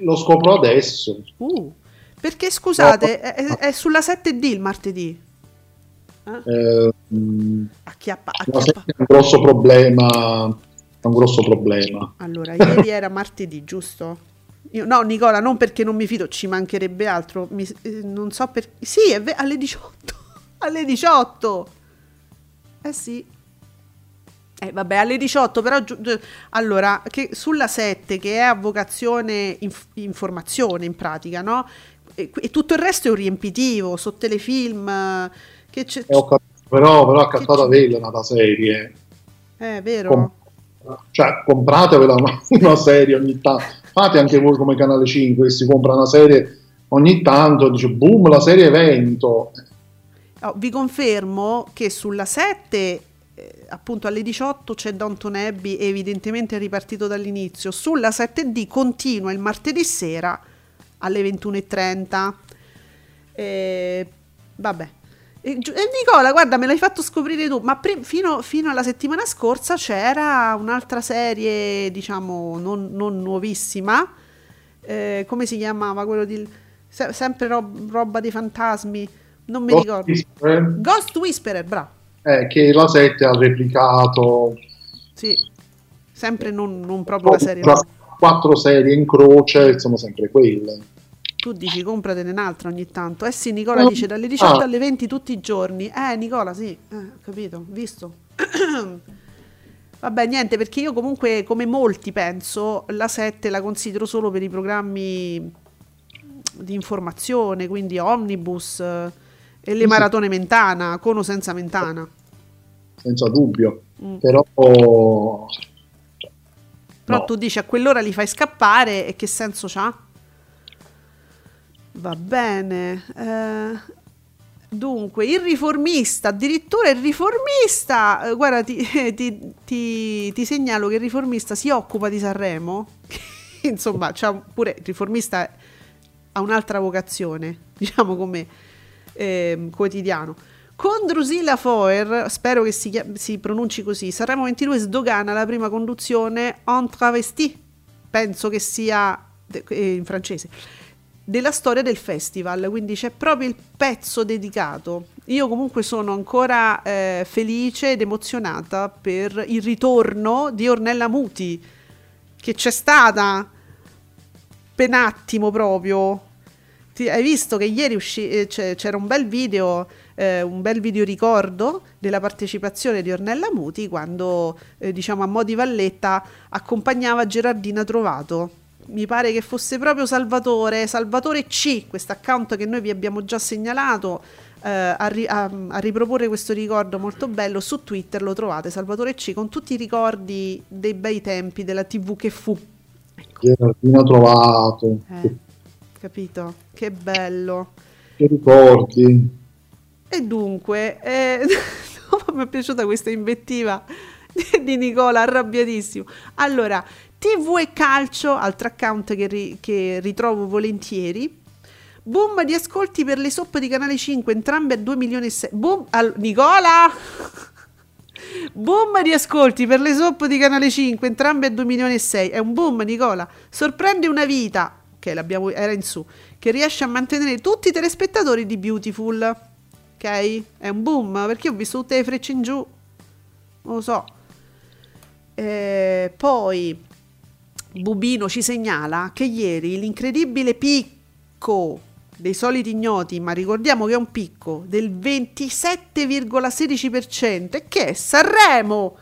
S3: Lo scopro adesso.
S2: Uh, perché scusate, è, è- è sulla 7D il martedì.
S3: Eh, mh,
S2: Acchiappa, acchiappa.
S3: è un grosso problema. È un grosso problema.
S2: Allora, ieri era martedì, giusto? Io- no, Nicola, non perché non mi fido, ci mancherebbe altro. Mi- eh, non so perché. Sì, è ve- alle 18. alle 18. Eh sì. Eh, vabbè, alle 18, però giu- giu- allora, che sulla 7 che è a vocazione inf- informazione in pratica, no? E, e tutto il resto è un riempitivo, so telefilm, eh, che c'è,
S3: E ho capito, però, però a cattata vela una serie.
S2: è vero.
S3: Com- cioè, compratevela una, una serie ogni tanto. Fate anche voi come Canale 5 che si compra una serie ogni tanto, dice boom, la serie evento.
S2: Oh, vi confermo che sulla 7, eh, appunto alle 18 c'è Downton Abbey, evidentemente ripartito dall'inizio. Sulla 7D continua il martedì sera alle 21.30. Eh, vabbè. E, Nicola, guarda, me l'hai fatto scoprire tu, ma pri- fino, fino alla settimana scorsa c'era un'altra serie, diciamo, non, non nuovissima. Eh, come si chiamava quello di... se- sempre rob- roba di fantasmi, non mi ricordo.
S3: Whisperer,
S2: Ghost Whisperer, bravo.
S3: eh, che la 7 ha replicato
S2: Sì, sempre non, non proprio la serie.
S3: quattro serie in croce, sono sempre quelle.
S2: Tu dici compratene un'altra ogni tanto. Eh sì, Nicola dice dalle 18
S3: ah.
S2: alle 20 tutti i giorni. Eh, Nicola, sì, eh, ho capito, visto. Vabbè, niente, perché io comunque, come molti penso, la 7 la considero solo per i programmi di informazione, quindi omnibus eh, e le
S3: Sì.
S2: maratone mentana, con o senza mentana.
S3: senza dubbio.
S2: Mm.
S3: Però
S2: Però
S3: no.
S2: tu dici a quell'ora li fai scappare e che senso c'ha? Va bene. eh, dunque, il riformista, addirittura il riformista, eh, guarda, ti, ti- ti- ti segnalo che il riformista si occupa di Sanremo. Insomma, pure il riformista ha un'altra vocazione, diciamo come ehm, quotidiano. Con Drusilla Foer, spero che si, si pronunci così, Sanremo 22 sdogana la prima conduzione en travesti, penso che sia eh, in francese, della storia del festival, quindi c'è proprio il pezzo dedicato. Io comunque sono ancora eh, felice ed emozionata per il ritorno di Ornella Muti, che c'è stata per un attimo proprio. Ti- hai visto che ieri usci- eh, c'era un bel video, eh, un bel video ricordo della partecipazione di Ornella Muti quando, eh, diciamo, a mo' di Valletta accompagnava Gerardina Trovato. Mi pare che fosse proprio Salvatore, Salvatore C, questo account che noi vi abbiamo già segnalato, eh, a, ri- a- a riproporre questo ricordo molto bello. Su Twitter lo trovate, Salvatore C, con tutti i ricordi dei bei tempi della TV che fu.
S3: Gerardino trovato,
S2: Eh, capito? Che bello.
S3: che ricordi.
S2: E dunque, eh, mi è piaciuta questa invettiva di Nicola, arrabbiatissimo. Allora, TV e calcio, altro account che, ri- che ritrovo volentieri. Boom di ascolti per le soppe di Canale 5, entrambe a 2 milioni e 6. Boom, al- Nicola! Boom di ascolti per le soppe di Canale 5, entrambe a 2 milioni e 6. È un boom, Nicola. Sorprende una vita, che l'abbiamo, era in su, che riesce a mantenere tutti i telespettatori di Beautiful. Ok? È un boom, perché ho visto tutte le frecce in giù. Non lo so. Eh, poi Bubino ci segnala che ieri l'incredibile picco dei soliti ignoti, ma ricordiamo che è un picco del 27,16% e che è Sanremo.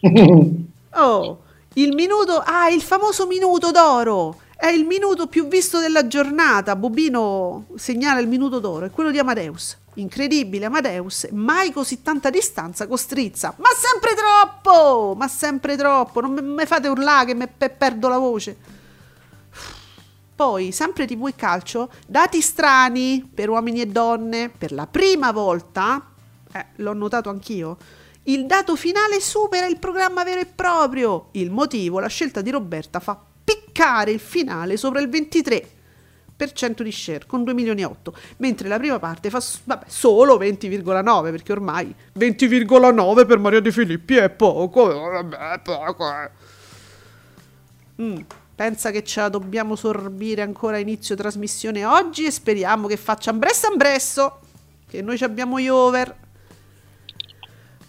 S2: Oh, il minuto, ah, il famoso minuto d'oro. È il minuto più visto della giornata. Bubino segnala il minuto d'oro, è quello di Amadeus. Incredibile, Amadeus, mai così tanta distanza con Strizza. Ma sempre troppo! Ma sempre troppo! Non mi fate urlare che me pe- perdo la voce. Poi, sempre TV e calcio, dati strani per uomini e donne. Per la prima volta, eh, l'ho notato anch'io, il dato finale supera il programma vero e proprio. Il motivo, la scelta di Roberta fa piccare il finale sopra il 23% di share con 2 milioni e 8, mentre la prima parte fa vabbè, solo 20,9 perché ormai 20,9 per Maria De Filippi è poco, eh, vabbè, è poco. eh. Mm, pensa che ce la dobbiamo sorbire ancora a inizio trasmissione oggi e speriamo che faccia ambresso ambresso, che noi ci abbiamo gli over.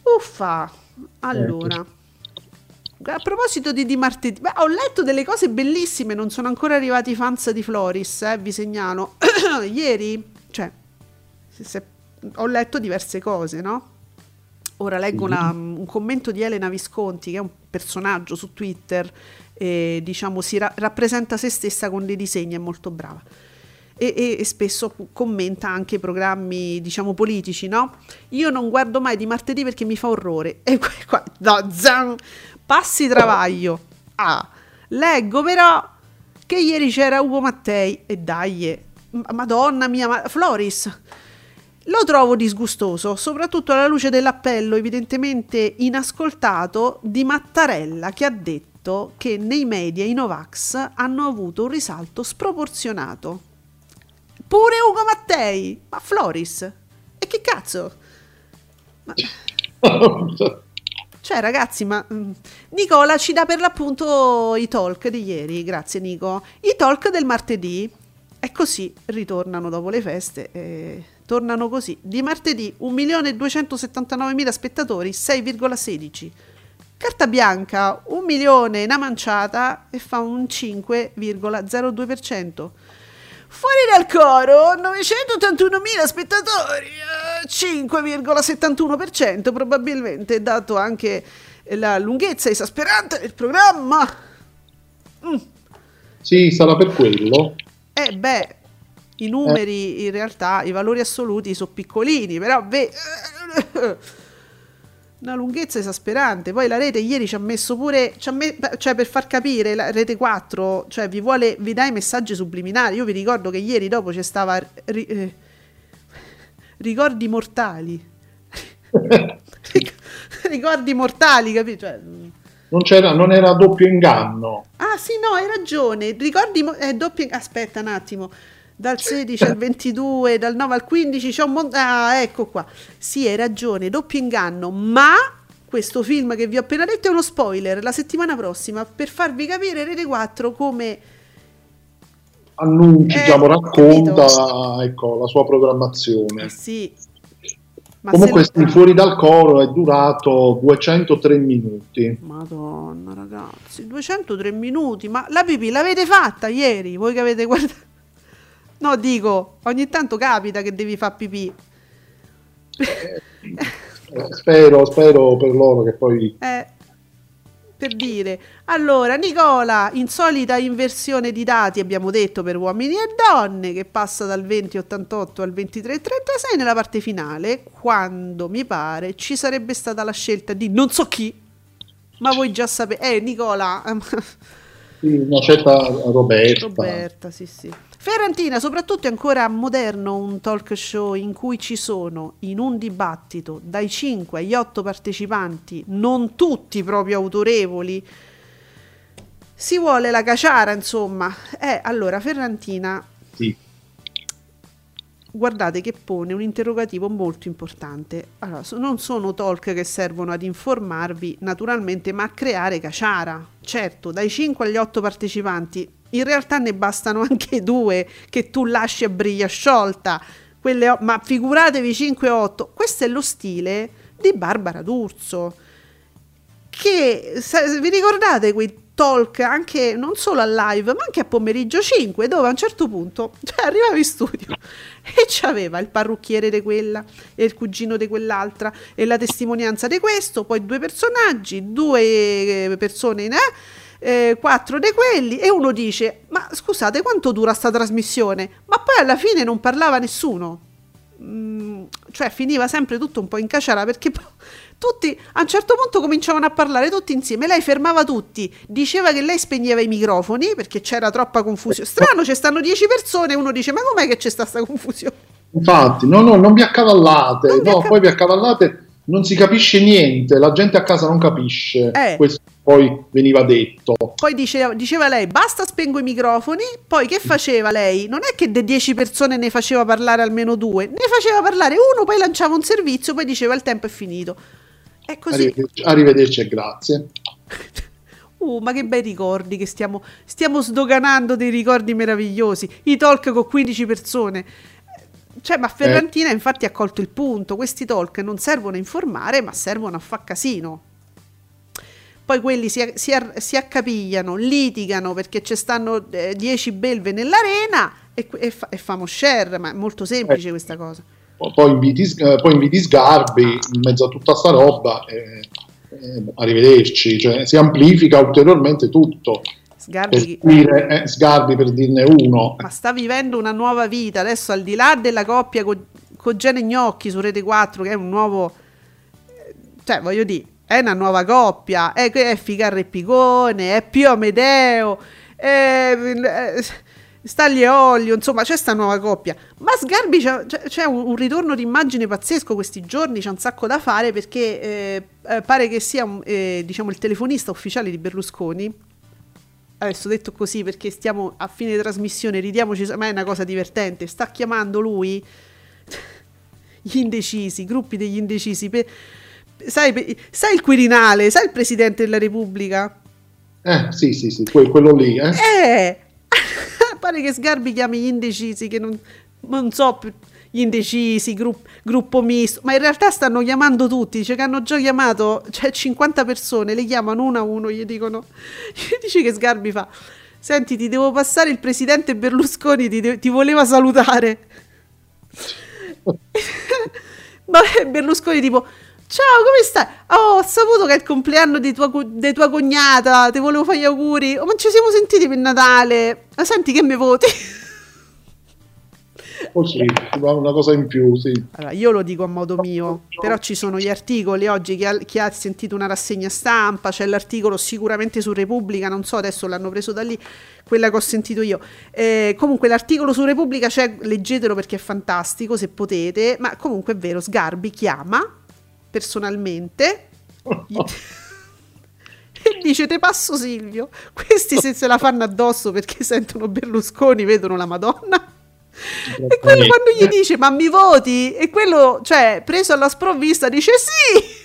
S2: Uffa, allora. A proposito di, di martedì, beh, ho letto delle cose bellissime, non sono ancora arrivati i fans di Floris, eh, vi segnalo. Ieri, cioè, se- se- ho letto diverse cose, no? Ora leggo una- un commento di Elena Visconti, che è un personaggio su Twitter, e diciamo si ra- rappresenta se stessa con dei disegni, è molto brava. E, e- e spesso commenta anche programmi, diciamo, politici, no? Io non guardo mai di martedì perché mi fa orrore. E qua, qua- no, passi travaglio. Ah, leggo però che ieri c'era Ugo Mattei e dai, ma- madonna mia, ma Floris, lo trovo disgustoso, soprattutto alla luce dell'appello evidentemente inascoltato di Mattarella che ha detto che nei media i Novax hanno avuto un risalto sproporzionato. Pure Ugo Mattei, ma Floris, e che cazzo? Ma- Cioè, ragazzi, ma mm, Nicola ci dà per l'appunto i talk di ieri. Grazie, Nico. I talk del martedì. E così ritornano dopo le feste. e tornano così. Di martedì 1.279.000 spettatori, 6,16. Carta bianca, 1 milione, una manciata e fa un 5,02%. Fuori dal coro, 981.000 spettatori, eh, 5,71% probabilmente, dato anche la lunghezza esasperante del programma. Mm.
S3: Sì, sarà per quello.
S2: Eh beh, i numeri in realtà, i valori assoluti sono piccolini, però beh, una lunghezza esasperante. Poi la rete ieri ci ha messo pure, ci ha me- cioè per far capire, la rete 4, cioè vi, vuole, vi dà i messaggi subliminali. Io vi ricordo che ieri dopo c'è stava ri- eh, ricordi mortali. ricordi mortali, capito? Cioè,
S3: Non, c'era, non era doppio inganno.
S2: Ah sì, no, hai ragione. Ricordi, mo- è doppio... Aspetta un attimo. Dal 16 al 22, dal 9 al 15 c'è un mondo... Ah, ecco qua. Sì, hai ragione, doppio inganno, ma questo film che vi ho appena detto è uno spoiler. La settimana prossima, per farvi capire Rete 4 come...
S3: Annunci, diciamo, racconta ecco, la sua programmazione.
S2: Eh sì. Ma
S3: Comunque, sì, fuori dal coro è durato 203 minuti.
S2: Madonna ragazzi, 203 minuti, ma la pipì l'avete fatta ieri? Voi che avete guardato... No, dico, ogni tanto capita che devi fare pipì.
S3: Eh, spero, spero per loro che poi
S2: Eh, per dire. Allora, Nicola, insolita inversione di dati, abbiamo detto, per uomini e donne, che passa dal 2088 al 2336 nella parte finale, quando mi pare ci sarebbe stata la scelta di non so chi, ma voi già sapete. Eh, Nicola,
S3: sì, una certa Roberta.
S2: Roberta, sì, sì. Ferrantina, soprattutto è ancora moderno un talk show in cui ci sono in un dibattito dai 5 agli 8 partecipanti, non tutti proprio autorevoli. Si vuole la caciara, insomma. Eh, allora, Ferrantina,
S3: Sì.
S2: guardate che pone un interrogativo molto importante. Allora, non sono talk che servono ad informarvi naturalmente, ma a creare caciara. Certo, dai 5 agli 8 partecipanti, in realtà ne bastano anche due che tu lasci a briglia sciolta. Quelle ma figuratevi 5 o 8. Questo è lo stile di Barbara D'Urso che sa- vi ricordate quei talk anche non solo a live ma anche a pomeriggio 5 dove a un certo punto cioè, arrivava in studio e c'aveva il parrucchiere di quella e il cugino di quell'altra e la testimonianza di questo poi due personaggi due eh, persone in eh, eh, quattro di quelli e uno dice ma scusate quanto dura sta trasmissione ma poi alla fine non parlava nessuno Mm, cioè finiva sempre tutto un po' in caciara perché tutti a un certo punto cominciavano a parlare tutti insieme. Lei fermava tutti, diceva che lei spegneva i microfoni perché c'era troppa confusione. Strano, ci stanno 10 persone. Uno dice: Ma com'è che c'è sta sta confusione?
S3: Infatti, no, no, non vi accavallate,
S2: Non vi
S3: no,
S2: acca-
S3: poi vi accavallate, non si capisce niente, la gente a casa non capisce.
S2: Eh.
S3: Questo poi veniva detto.
S2: Poi diceva, diceva lei: Basta, spengo i microfoni. Poi che faceva lei? Non è che de 10 persone ne faceva parlare almeno due, ne faceva parlare uno, poi lanciava un servizio, poi diceva: Il tempo è finito. È così.
S3: Arrivederci, arrivederci e grazie.
S2: Uh, ma che bei ricordi che stiamo, stiamo sdoganando dei ricordi meravigliosi. I talk con 15 persone. Cioè, ma Ferrantina infatti ha colto il punto. Questi talk non servono a informare, ma servono a far casino. Poi quelli si, si, si accapigliano, litigano perché ci stanno 10 belve nell'arena e, e, fa- e famo share, ma è molto semplice
S3: Eh.
S2: questa cosa.
S3: Poi- inviti, eh, poi inviti Sgarbi in mezzo a tutta sta roba. e- e arrivederci, cioè, si amplifica ulteriormente tutto.
S2: Sgarbi,
S3: dire, eh, Sgarbi per dirne uno.
S2: ma sta vivendo una nuova vita. Adesso al di là della coppia con, con Gene Gnocchi su Rete 4 che è un nuovo cioè voglio dire è una nuova coppia. È, è Ficarra e Picone è Pio Amedeo è, è Stagli e Olio insomma c'è sta nuova coppia. Ma Sgarbi c'è, c'è- un, un ritorno d'immagine pazzesco questi giorni c'è un sacco da fare perché eh, eh, pare che sia un, eh, diciamo il telefonista ufficiale di Berlusconi adesso detto così perché stiamo a fine trasmissione, ridiamoci, ma è una cosa divertente. Sta chiamando lui gli indecisi, i gruppi degli indecisi. per- sai, per- sai il Quirinale, sai il presidente della Repubblica?
S3: Eh, sì, sì, sì, que- quello lì. Eh.
S2: Eh, pare che Sgarbi chiami gli indecisi, che non, non so più- gli indecisi, grupp- gruppo misto, ma in realtà stanno chiamando tutti, dice che hanno già chiamato, cioè 50 persone, le chiamano uno a uno, gli dicono, gli dice che Sgarbi fa, Senti, ti devo passare il presidente Berlusconi, ti, de- ti voleva salutare. Ma Berlusconi tipo, ciao, come stai? Oh, ho saputo che è il compleanno di tua, di tua cognata, ti volevo fare gli auguri. Oh, ma ci siamo sentiti per Natale. Ma senti che mi voti?
S3: Così, una cosa in più, sì.
S2: Allora, io lo dico a modo mio, però ci sono gli articoli oggi, chi ha, chi ha sentito una rassegna stampa, c'è l'articolo sicuramente su Repubblica, non so, adesso l'hanno preso da lì, quella che ho sentito io. Eh, comunque l'articolo su Repubblica c'è, leggetelo perché è fantastico, se potete, ma comunque è vero, Sgarbi chiama personalmente gli- e dice te passo Silvio, questi se se la fanno addosso perché sentono Berlusconi, vedono la Madonna. E quello quando gli dice ma mi voti? E quello, cioè, preso alla sprovvista, dice sì!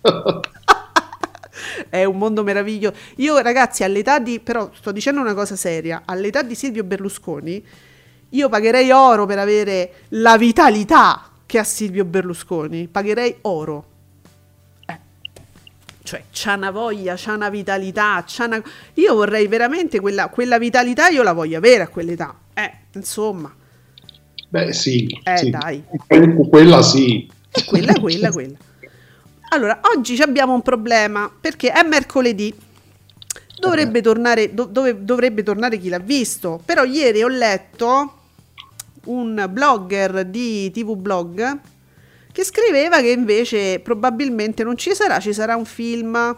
S2: È un mondo meraviglioso. Io ragazzi, all'età di, però sto dicendo una cosa seria, all'età di Silvio Berlusconi, io pagherei oro per avere la vitalità che ha Silvio Berlusconi, pagherei oro. Eh. Cioè, c'ha una voglia, c'ha una vitalità, c'ha una... Io vorrei veramente quella, quella vitalità, io la voglio avere a quell'età. Eh, insomma,
S3: Beh, sì.
S2: Eh,
S3: sì.
S2: dai.
S3: Que- Quella sì.
S2: è quella, quella, quella. Allora, oggi abbiamo un problema perché è mercoledì. Dovrebbe tornare, do- dove- dovrebbe tornare chi l'ha visto. Però ieri ho letto un blogger di TV Blog che scriveva che invece probabilmente non ci sarà, ci sarà un film.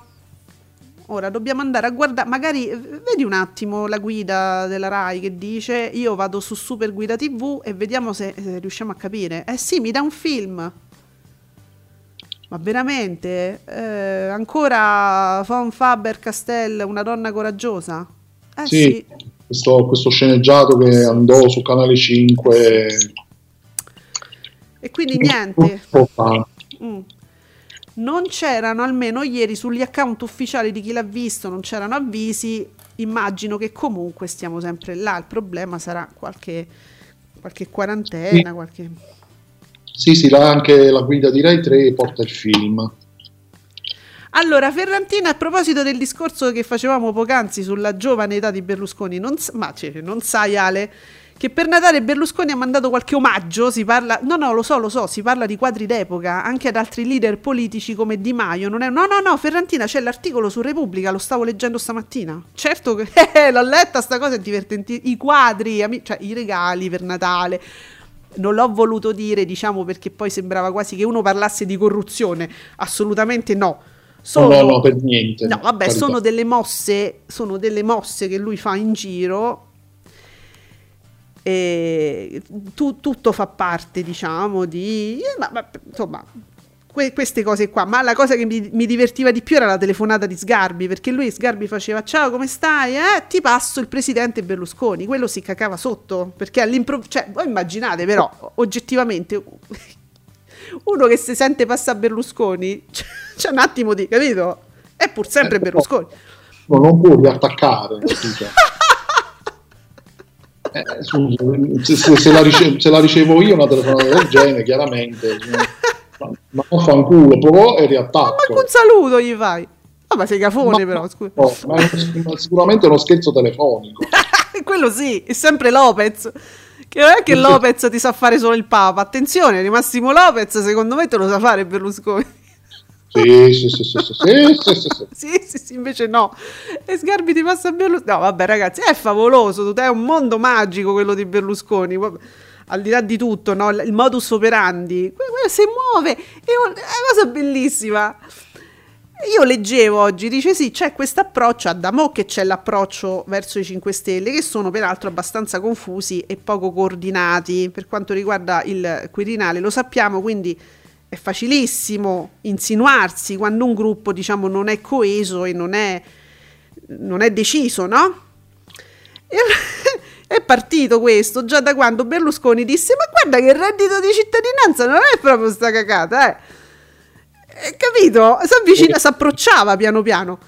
S2: Ora dobbiamo andare a guardare, magari eh, vedi un attimo la guida della Rai che dice io vado su Super Guida TV e vediamo se, se riusciamo a capire. Eh sì, mi dà un film. Ma veramente? Eh, ancora Von Faber Castell, una donna coraggiosa? Eh
S3: Sì,
S2: sì.
S3: Questo, questo sceneggiato che andò su Canale 5.
S2: E quindi niente. Mm. Non c'erano, almeno ieri, sugli account ufficiali di chi l'ha visto, non c'erano avvisi. Immagino che comunque stiamo sempre là. Il problema sarà qualche, qualche quarantena,
S3: Sì.
S2: qualche...
S3: Sì, sì, là anche la guida di Rai 3 porta il film.
S2: Allora, Ferrantina, a proposito del discorso che facevamo poc'anzi sulla giovane età di Berlusconi, non, ma cioè, non sai Ale che per Natale Berlusconi ha mandato qualche omaggio, si parla, no no lo so, lo so, si parla di quadri d'epoca, anche ad altri leader politici come Di Maio, non è, no no no, Ferrantina c'è l'articolo su Repubblica, lo stavo leggendo stamattina, certo che eh, l'ho letta sta cosa, è divertente, i quadri, ami- cioè i regali per Natale, non l'ho voluto dire, diciamo, perché poi sembrava quasi che uno parlasse di corruzione. Assolutamente no. Sono,
S3: No, no, no, per niente.
S2: No, vabbè, sono delle mosse, sono delle mosse che lui fa in giro. E tu- tutto fa parte, diciamo, di eh, ma- ma, insomma, que- queste cose qua. Ma la cosa che mi, mi divertiva di più era la telefonata di Sgarbi, perché lui Sgarbi faceva ciao, come stai? Eh, ti passo il presidente Berlusconi. Quello si cacava sotto, perché all'improvviso, cioè, voi immaginate però, oggettivamente, uno che si sente passare Berlusconi, c'è, c'è un attimo di, capito? È pur sempre
S3: Eh,
S2: Berlusconi.
S3: No, non puoi riattaccare. Eh, scusa, se, se- la rice- se la ricevo io una telefonata del genere, chiaramente, ma, ma non fa un culo, però e
S2: Ma
S3: riattacco.
S2: manco un saluto gli fai. Ah, ma sei cafone
S3: Ma-
S2: però, scusa.
S3: no, ma è sicuramente uno scherzo telefonico.
S2: Quello sì, è sempre Lopez. Che non è che Lopez ti sa fare solo il Papa. Attenzione, di Massimo Lopez, secondo me te lo sa fare Berlusconi.
S3: Sì, sì, sì, sì, sì, sì, sì, sì. sì,
S2: sì, sì, invece no. E Sgarbi ti passa Berlusconi. No, vabbè, ragazzi, è favoloso, è un mondo magico quello di Berlusconi. Al di là di tutto, no? il modus operandi, si muove, è una cosa bellissima. Io leggevo oggi, dice sì, c'è questo approccio, a Damo che c'è l'approccio verso i 5 Stelle, che sono peraltro abbastanza confusi e poco coordinati per quanto riguarda il Quirinale, lo sappiamo, quindi è facilissimo insinuarsi quando un gruppo, diciamo, non è coeso e non è, non è deciso, no? E è partito questo già da quando Berlusconi disse: Ma guarda che il reddito di cittadinanza non è proprio sta cagata, eh. Eh, capito? Si avvicina, si approcciava piano piano.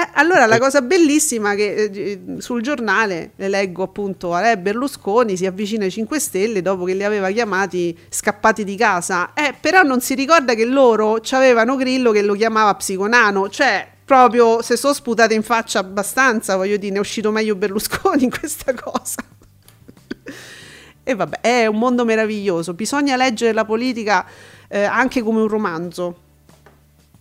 S2: Eh, allora la cosa bellissima che eh, sul giornale le leggo appunto a Berlusconi si avvicina ai 5 Stelle dopo che li aveva chiamati scappati di casa, eh, però non si ricorda che loro avevano Grillo che lo chiamava psiconano, cioè proprio se sono sputate in faccia abbastanza, voglio dire, ne è uscito meglio Berlusconi in questa cosa. e vabbè, è un mondo meraviglioso, bisogna leggere la politica eh, anche come un romanzo.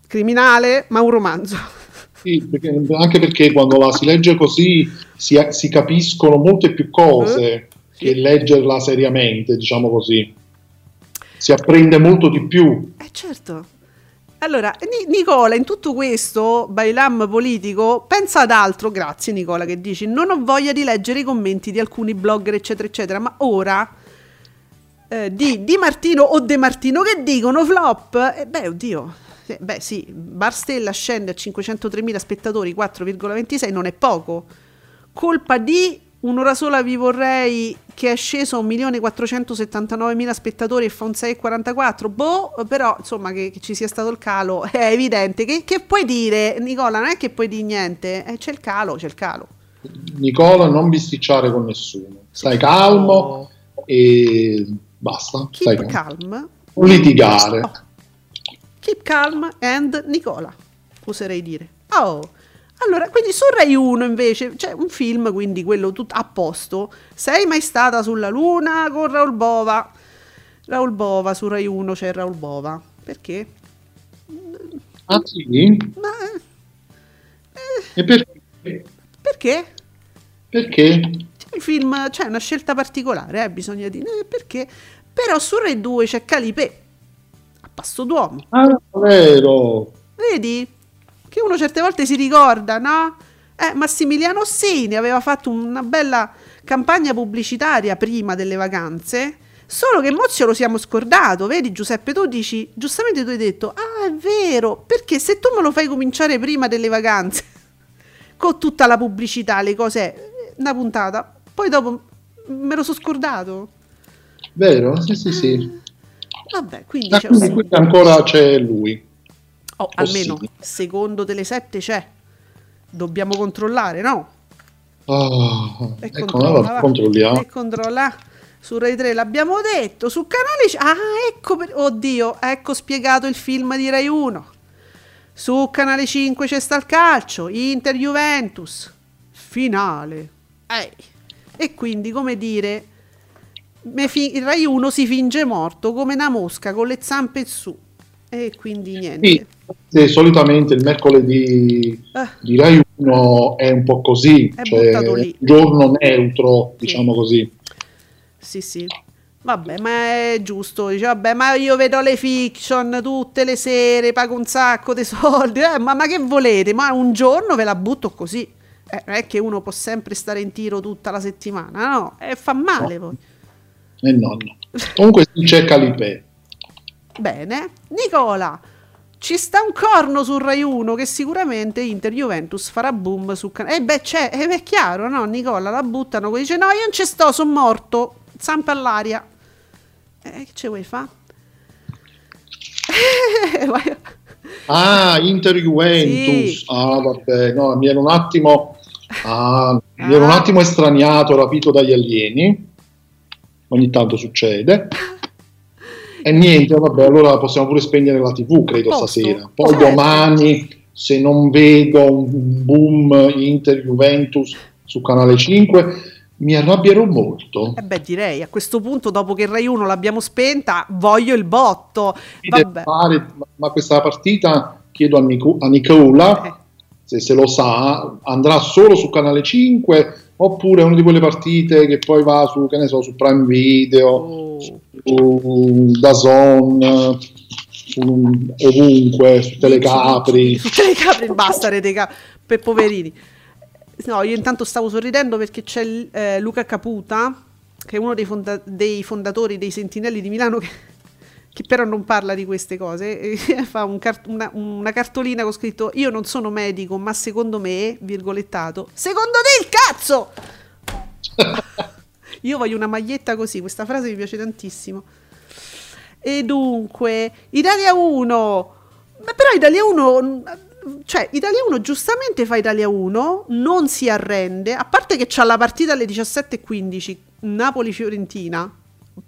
S2: Criminale, ma un romanzo.
S3: Sì, perché- anche perché quando la si legge così si, si capiscono molte più cose
S2: Eh, sì.
S3: che leggerla seriamente, diciamo così. Si apprende molto di più.
S2: Eh certo. Allora, Ni- Nicola, in tutto questo bailam politico, pensa ad altro, grazie Nicola che dici, non ho voglia di leggere i commenti di alcuni blogger, eccetera, eccetera, ma ora eh, di Di Martino o De Martino che dicono flop, e beh, oddio, eh, beh sì, Barstella scende a 503.000 spettatori, 4,26 non è poco, colpa di un'ora sola vi vorrei che è sceso a 1.479.000 spettatori e fa un 6,44 boh però insomma che, che ci sia stato il calo è evidente che, che puoi dire Nicola non è che puoi dire niente eh, c'è il calo c'è il calo
S3: Nicola, non bisticciare con nessuno. Stai calmo e basta. Stai
S2: keep
S3: calmo.
S2: calm
S3: Non litigare.
S2: Oh. Keep calm and Nicola oserei dire oh allora, quindi su Rai 1 invece c'è un film, quindi quello tutto a posto. Sei mai stata sulla Luna con Raul Bova? Raul Bova su Rai 1 c'è Raul Bova. Perché?
S3: Ah sì?
S2: Ma
S3: E perché?
S2: perché?
S3: Perché?
S2: C'è il film, c'è una scelta particolare, eh, bisogna dire eh, perché. Però su Rai 2 c'è Calipè passo d'uomo.
S3: Ah, vero.
S2: Vedi? Che uno certe volte si ricorda, no? Eh, Massimiliano Ossini aveva fatto una bella campagna pubblicitaria prima delle vacanze, solo che Mozio lo siamo scordato, vedi Giuseppe, tu dici, giustamente tu hai detto, ah è vero, perché se tu me lo fai cominciare prima delle vacanze, con tutta la pubblicità, le cose, eh, una puntata, poi dopo me lo sono scordato.
S3: Vero? Sì, sì, sì.
S2: Vabbè, quindi
S3: Ah,
S2: c'è
S3: quindi, quindi ancora c'è lui.
S2: Oh, almeno secondo delle sette c'è. Dobbiamo controllare, no?
S3: Ah,
S2: E
S3: ecco,
S2: controlla,
S3: allora
S2: va.
S3: controlliamo.
S2: E controlla. Su Rai 3 l'abbiamo detto, su canale c- Ah, ecco per... Oddio, ecco spiegato il film di Rai 1. Su canale 5 c'è sta il calcio, Inter Juventus. Finale. Ehi. E quindi, come dire, fi- il Rai 1 si finge morto come una mosca con le zampe su. E quindi niente.
S3: Sì, sì, solitamente il mercoledì
S2: Ah.
S3: di Rai 1 è un po' così,
S2: È
S3: cioè un giorno neutro, diciamo così.
S2: Sì, sì. Vabbè, ma è giusto. Dice, vabbè, ma io vedo le fiction tutte le sere, pago un sacco di soldi. Eh, ma, ma che volete? Ma un giorno ve la butto così. Eh, non è che uno può sempre stare in tiro tutta la settimana, no? E fa male poi.
S3: E no, no. Comunque c'è Calipè.
S2: Bene. Nicola, ci sta un corno sul Rai 1 che sicuramente Inter Juventus farà boom su canale. Eh beh, c'è, eh, è chiaro, no? Nicola la buttano, dice no, io non ci sto, sono morto. Zampa all'aria. Eh, che ce vuoi fa? Vai-
S3: Ah, Inter Juventus.
S2: Sì.
S3: Ah, vabbè, no, mi ero un attimo ah, mi ero un
S2: Ah.
S3: attimo estraniato, rapito dagli alieni. Ogni tanto succede. E niente, vabbè, allora possiamo pure spegnere la TV, credo,
S2: Posto.
S3: stasera. Poi
S2: Certo.
S3: domani, se non vedo un boom Inter Juventus su Canale 5, mi arrabbierò molto.
S2: Eh beh, direi a questo punto, dopo che Rai 1 l'abbiamo spenta, voglio il botto.
S3: Fare- ma- questa partita chiedo a, Nico- a Nicola
S2: Eh.
S3: se, se lo sa andrà solo su canale 5 oppure una di quelle partite che poi va su che ne so su Prime Video
S2: Oh.
S3: su Dazon su, ovunque su Telecapri
S2: Su Telecapri basta rete ca- per poverini. No, io intanto stavo sorridendo perché c'è eh, Luca Caputa, che è uno dei, fonda- dei fondatori dei Sentinelli di Milano, che, che però non parla di queste cose. fa un cart- una, una cartolina con scritto: Io non sono medico, ma secondo me, virgolettato, secondo te il cazzo! Io voglio una maglietta così, questa frase mi piace tantissimo. E dunque, Italia 1. Ma però Italia 1 cioè Italia 1 giustamente fa Italia 1, non si arrende, a parte che c'ha la partita alle 17:15 Napoli-Fiorentina.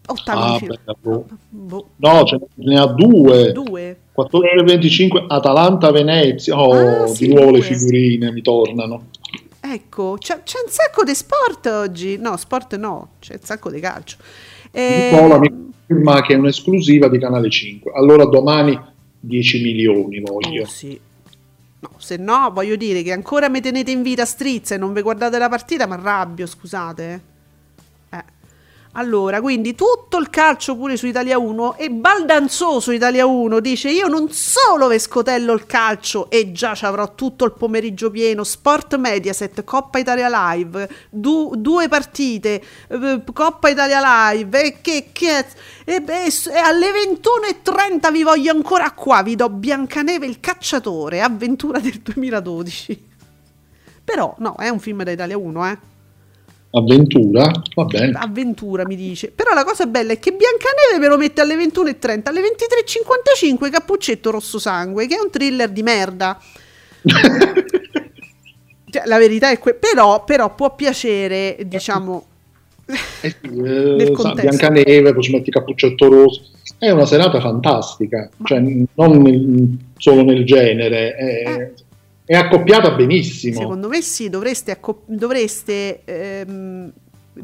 S2: Ottavi
S3: Ah, beh, boh.
S2: boh,
S3: no ce ne ha due
S2: due.
S3: 14.25 Atalanta-Venezia. Oh,
S2: Ah, sì,
S3: di nuovo le
S2: due.
S3: figurine mi tornano.
S2: Ecco, c'è, c'è un sacco di sport oggi. No, sport no, c'è un sacco di calcio.
S3: Nicola
S2: Eh,
S3: mi conferma che è un'esclusiva di Canale 5. Allora domani 10 milioni voglio.
S2: oh, sì. No, se no, voglio dire che ancora mi tenete in vita strizza e non vi guardate la partita, ma arrabbio, scusate. Allora, quindi tutto il calcio pure su Italia 1 e baldanzoso Italia 1 dice io non solo vescotello il calcio e già ci avrò tutto il pomeriggio pieno, Sport Mediaset, Coppa Italia Live, du- due partite, eh, Coppa Italia Live e che cazzo e, beh, e alle 21.30 vi voglio ancora qua, vi do Biancaneve il cacciatore, avventura del 2012. Però no, è un film da Italia 1, eh.
S3: Avventura, va bene.
S2: Avventura mi dice. Però la cosa bella è che Biancaneve me lo mette alle 21.30, alle 23.55 Cappuccetto Rosso Sangue, che è un thriller di merda. Cioè, la verità è que- però, però può piacere, diciamo,
S3: Eh eh, sa. Biancaneve, poi ci metti Cappuccetto Rosso. È una serata fantastica, cioè, non nel- solo nel genere, è, è accoppiata benissimo.
S2: Secondo me sì, dovreste, acco- dovreste ehm,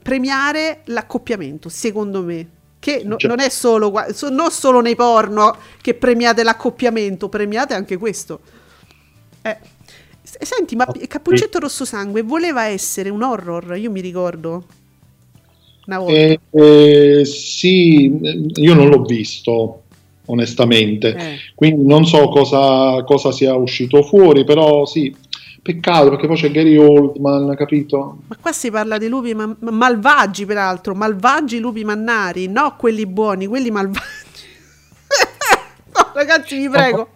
S2: premiare l'accoppiamento, secondo me. Che no-
S3: Cioè-
S2: non è solo, so- non solo nei porno che premiate l'accoppiamento, premiate anche questo. Eh, Senti, ma
S3: Ah,
S2: Cappuccetto Rosso Sangue voleva essere un horror, io mi ricordo. Una volta.
S3: Eh, eh, sì, io non l'ho visto, onestamente,
S2: Eh.
S3: quindi non so cosa, cosa sia uscito fuori, però sì, peccato perché poi c'è Gary Oldman, capito?
S2: Ma qua si parla di lupi ma- ma- malvagi, peraltro, malvagi lupi mannari, no quelli buoni, quelli malvagi. no, ragazzi, vi prego.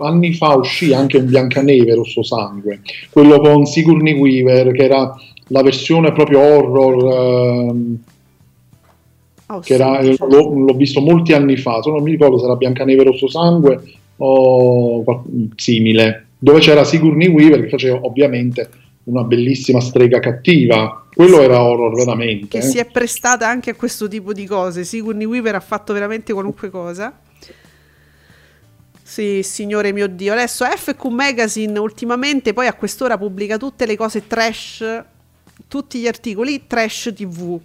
S3: Anni fa uscì anche un Biancaneve Rosso Sangue, quello con Sigourney Weaver, che era la versione proprio horror, ehm,
S2: Oh,
S3: che
S2: sì,
S3: era,
S2: certo.
S3: l'ho, l'ho visto molti anni fa, se non mi ricordo se era Biancaneve Rosso Sangue o simile, dove c'era Sigourney Weaver che faceva ovviamente una bellissima strega cattiva. Quello era horror veramente.
S2: che
S3: eh.
S2: si è prestata anche a questo tipo di cose. Sigourney Weaver ha fatto veramente qualunque cosa. Sì, signore mio Dio. Adesso FQ Magazine ultimamente poi a quest'ora pubblica tutte le cose trash, tutti gli articoli trash TV.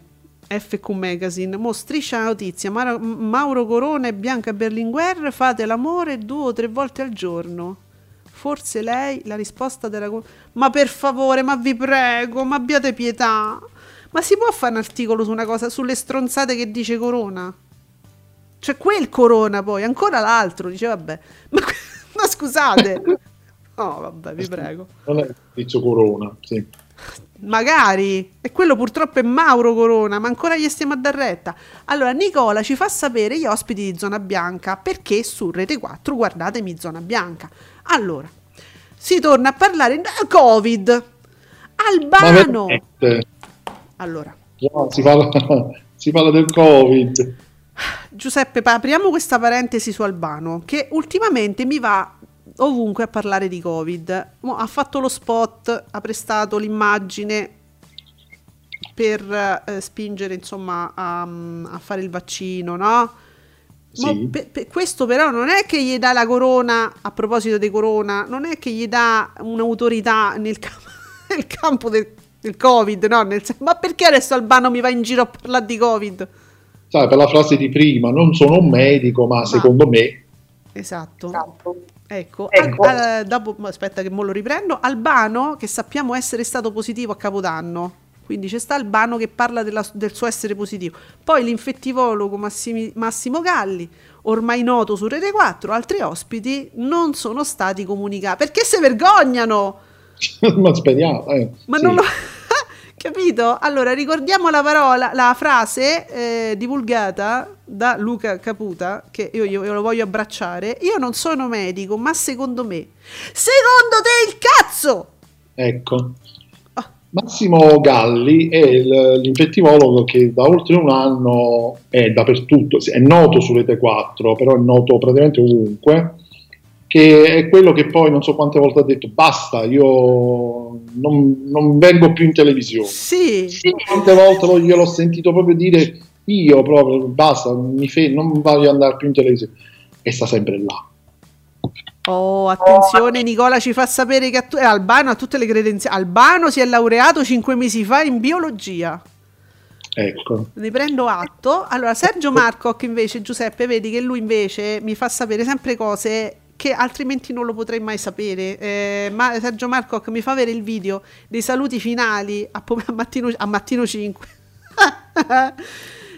S2: FQ Magazine, mo striscia la notizia, Mara- Mauro Corona e Bianca Berlinguer fate l'amore due o tre volte al giorno. Forse lei la risposta della... Ma per favore, ma vi prego, ma abbiate pietà. Ma si può fare un articolo su una cosa, sulle stronzate che dice Corona? Cioè quel Corona poi, ancora l'altro, dice vabbè. Ma, ma scusate. No, vabbè, vi prego.
S3: Non è Tizio Corona, sì.
S2: Magari, e quello purtroppo è Mauro Corona, ma ancora gli stiamo a dar retta. Allora, Nicola ci fa sapere gli ospiti di Zona Bianca perché su Rete 4 guardatemi Zona Bianca. Allora, si torna a parlare di Covid. Albano. Allora,
S3: già, si, parla, si parla del Covid.
S2: Giuseppe, apriamo questa parentesi su Albano, che ultimamente mi va ovunque a parlare di Covid. Mo ha fatto lo spot, ha prestato l'immagine per eh, spingere insomma a, a fare il vaccino, no?
S3: Sì.
S2: pe- pe- questo però non è che gli dà la corona, a proposito di corona, non è che gli dà un'autorità nel, cam- nel campo del, del Covid, no? Nel ma perché adesso Albano mi va in giro a parlare di Covid?
S3: Sai, per la frase di prima, non sono un medico, ma secondo me
S2: Esatto. Ecco, al- al- dopo, ma aspetta che mo lo riprendo. Albano, che sappiamo essere stato positivo a Capodanno. Quindi c'è sta Albano che parla della- del suo essere positivo. Poi l'infettivologo Massimi- Massimo Galli, ormai noto su Rete 4, altri ospiti non sono stati comunicati. Perché si vergognano?
S3: ma speriamo. eh,
S2: Ma
S3: sì.
S2: non lo... Capito? Allora, ricordiamo la parola, la frase eh, divulgata da Luca Caputa, che io, io- io lo voglio abbracciare. Io non sono medico, ma secondo me... Secondo te il cazzo!
S3: Ecco.
S2: Ah.
S3: Massimo Galli è il- l'infettivologo che da oltre un anno è dappertutto, è noto su Rete 4, però è noto praticamente ovunque, che è quello che poi non so quante volte ha detto basta, io non, non vengo più in televisione.
S2: Sì,
S3: Quante volte lo- gliel'ho sentito proprio dire io proprio basta, mi fe- non voglio andare più in televisione e sta sempre là.
S2: Oh, attenzione, Nicola ci fa sapere che a tu- eh, Albano ha tutte le credenziali. Albano si è laureato cinque mesi fa in biologia.
S3: Ecco.
S2: Ne prendo atto. Allora, Sergio Marcoc invece, Giuseppe, vedi che lui invece mi fa sapere sempre cose che altrimenti non lo potrei mai sapere. Eh, ma Sergio Marcoc mi fa avere il video dei saluti finali a, pom- a mattino, a mattino 5.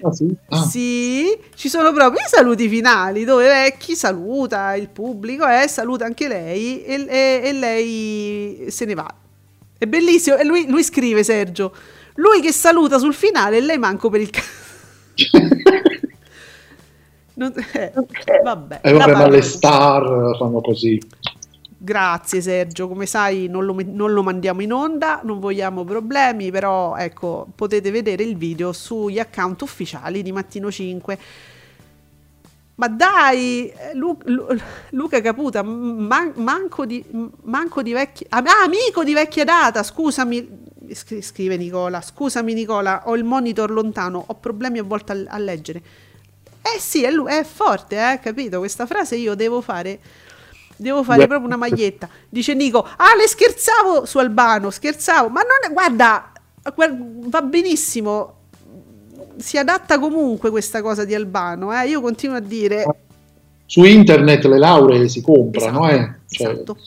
S3: Ah, sì? Ah,
S2: Sì, ci sono proprio i saluti finali dove Vecchi saluta il pubblico e saluta anche lei e, e- e lei se ne va. È bellissimo. E lui, lui scrive, Sergio, lui che saluta sul finale e lei manco per il cazzo. Non- eh, vabbè,
S3: Eh, vabbè, ma le star fanno così.
S2: Grazie Sergio, come sai non lo, non lo mandiamo in onda, non vogliamo problemi, però ecco, potete vedere il video sugli account ufficiali di Mattino 5. Ma dai, eh, Lu- Lu- Luca Caputa, man- manco, di, manco di vecchia... ah, amico di vecchia data, scusami, scri- scrive Nicola, scusami Nicola, ho il monitor lontano, ho problemi a volte a, a leggere. Eh sì, è, è forte, eh, capito? Questa frase io devo fare... Devo fare proprio una maglietta. Dice Nico, ah, le scherzavo su Albano, scherzavo, ma non è, guarda, guarda, va benissimo, si adatta comunque questa cosa di Albano, eh? io continuo a dire...
S3: Su internet le lauree si comprano,
S2: Esatto,
S3: eh. Cioè,
S2: esatto.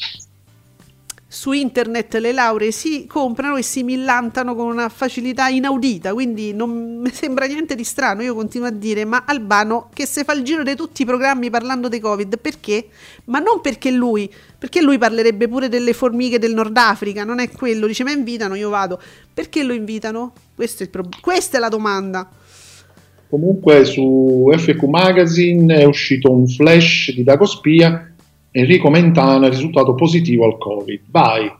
S2: Su internet le lauree si comprano e si millantano con una facilità inaudita, quindi non mi sembra niente di strano. Io continuo a dire, ma Albano che se fa il giro di tutti i programmi parlando di Covid, perché? Ma non perché lui, perché lui parlerebbe pure delle formiche del Nord Africa, non è quello, dice, ma invitano, io vado. Perché lo invitano? È prob- questa è la domanda.
S3: Comunque su FQ Magazine è uscito un flash di Dago Spia, Enrico Mentana è risultato positivo al Covid. Vai,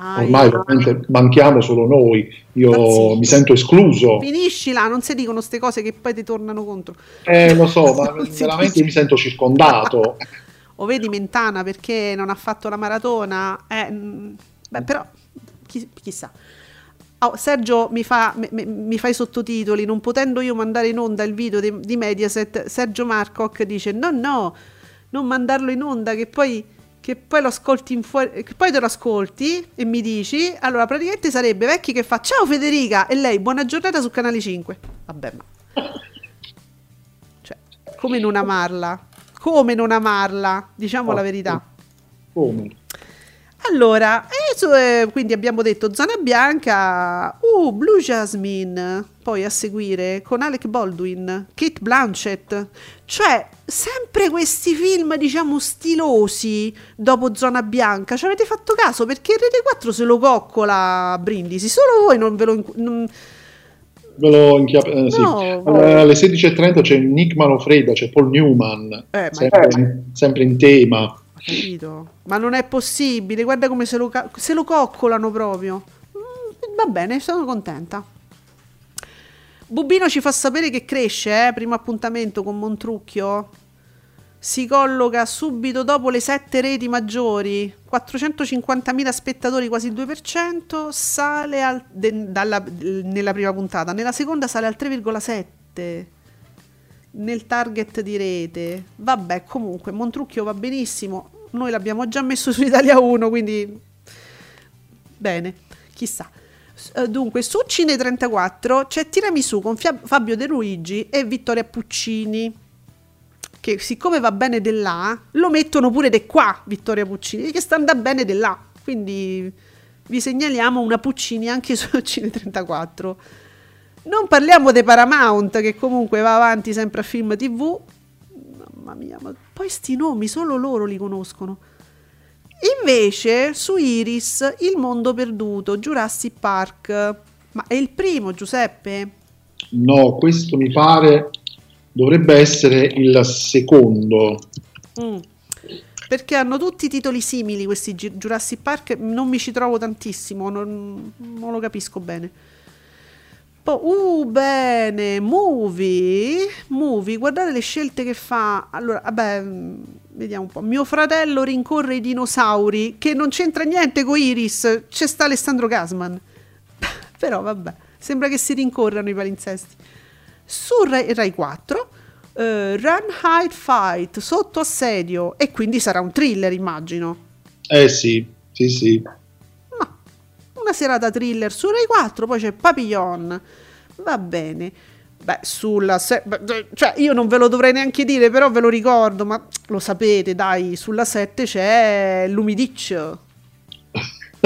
S2: Ah,
S3: ormai veramente manchiamo solo noi, io
S2: sì.
S3: mi sento escluso.
S2: Finisci là, non si dicono queste cose che poi ti tornano contro.
S3: Eh, lo so, ma veramente mi sento circondato.
S2: O vedi Mentana perché non ha fatto la maratona? Eh, mm, beh, però chi- chissà. Oh, Sergio mi fa, mi, mi- mi fa i sottotitoli, non potendo io mandare in onda il video di, di Mediaset, Sergio Marcoc dice no, no, non mandarlo in onda che poi, che poi lo ascolti in fuori, che poi te lo ascolti e mi dici, allora praticamente sarebbe Vecchi che fa ciao Federica e lei buona giornata su Canale 5. Vabbè, ma... Cioè, come non amarla? Come non amarla? Diciamo la verità.
S3: Come?
S2: Allora, e su- eh, quindi abbiamo detto Zona Bianca, uh, Blue Jasmine, poi a seguire con Alec Baldwin, Kate Blanchett, cioè sempre questi film diciamo stilosi dopo Zona Bianca, ci avete fatto caso? Perché Rete 4 se lo coccola Brindisi, solo voi non ve lo... inc- non-
S3: Ve lo inchiap- eh, sì.
S2: No,
S3: Eh, alle 16.30 c'è Nick Manofreda, c'è Paul Newman,
S2: Eh,
S3: sempre, sempre in tema.
S2: Capito? Ma non è possibile, guarda come se lo, ca- se lo coccolano proprio. Mm, va bene, sono contenta. Bubino ci fa sapere che cresce, eh, primo appuntamento con Montrucchio. Si colloca subito dopo le sette reti maggiori, 450.000 spettatori, quasi il 2%, sale al- de- dalla- nella prima puntata, nella seconda sale al 3,7% nel target di rete. Vabbè, comunque, Montrucchio va benissimo. Noi l'abbiamo già messo su Italia 1, quindi bene, chissà. Eh, Dunque, su Cine 34 c'è Tiramisù con Fia- Fabio De Luigi e Vittoria Puccini. Che siccome va bene di là, lo mettono pure di qua, Vittoria Puccini, che sta andando bene di là. Quindi vi segnaliamo una Puccini anche su Cine 34. Non parliamo di Paramount che comunque va avanti sempre a film TV. Mamma mia, ma poi sti nomi solo loro li conoscono. Invece su Iris Il mondo perduto, Jurassic Park. Ma è il primo, Giuseppe?
S3: No, questo mi pare dovrebbe essere il secondo.
S2: Mm. Perché hanno tutti titoli simili questi Jurassic Park, non mi ci trovo tantissimo, non, non lo capisco bene. Poi, uh, bene, movie, movie, guardate le scelte che fa. Allora, vabbè, mm, vediamo un po'. Mio fratello rincorre i dinosauri, che non c'entra niente con Iris, c'è sta Alessandro Gasman. Però, vabbè, sembra che si rincorrano i palinsesti. Su Rai, Rai 4, eh, Run, Hide, Fight, sotto assedio, e quindi sarà un thriller, immagino.
S3: Eh sì, sì, sì.
S2: Una serata thriller su Rai 4, poi c'è Papillon. Va bene. Beh, sulla se- cioè io non ve lo dovrei neanche dire, però ve lo ricordo, ma lo sapete, dai, sulla 7 c'è l'Umidiccio.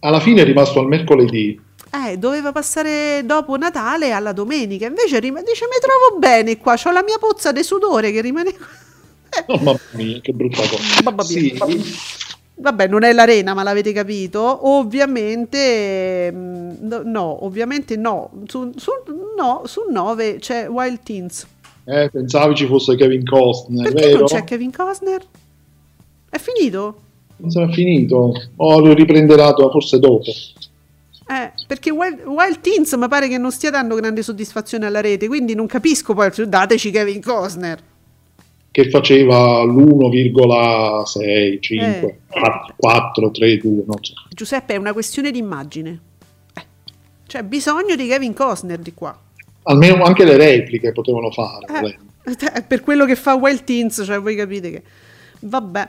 S3: Alla fine è rimasto al mercoledì.
S2: Eh, doveva passare dopo Natale alla domenica, invece rim- dice mi trovo bene qua, ho la mia pozza di sudore che rimane qua.
S3: Oh, mamma mia, che brutta cosa. Sì,
S2: Vabbè, non è l'arena, ma l'avete capito. Ovviamente, mm, no, ovviamente no. Su, su, no, su 9 c'è Wild Teens.
S3: eh, pensavi ci fosse Kevin Costner,
S2: Perché
S3: vero?
S2: non c'è Kevin Costner? È finito?
S3: Non sarà finito? O lo riprenderà forse dopo.
S2: Eh, perché Wild, Wild Teens mi pare che non stia dando grande soddisfazione alla rete, quindi non capisco poi, dateci Kevin Costner.
S3: Che faceva l'1,6, 5,
S2: Eh.
S3: 4, 3, 2, non so.
S2: Giuseppe, è una questione di immagine. Eh, C'è bisogno di Kevin Costner di qua.
S3: Almeno anche le repliche potevano fare.
S2: Eh, per quello che fa Wild Teens, cioè voi capite che... Vabbè.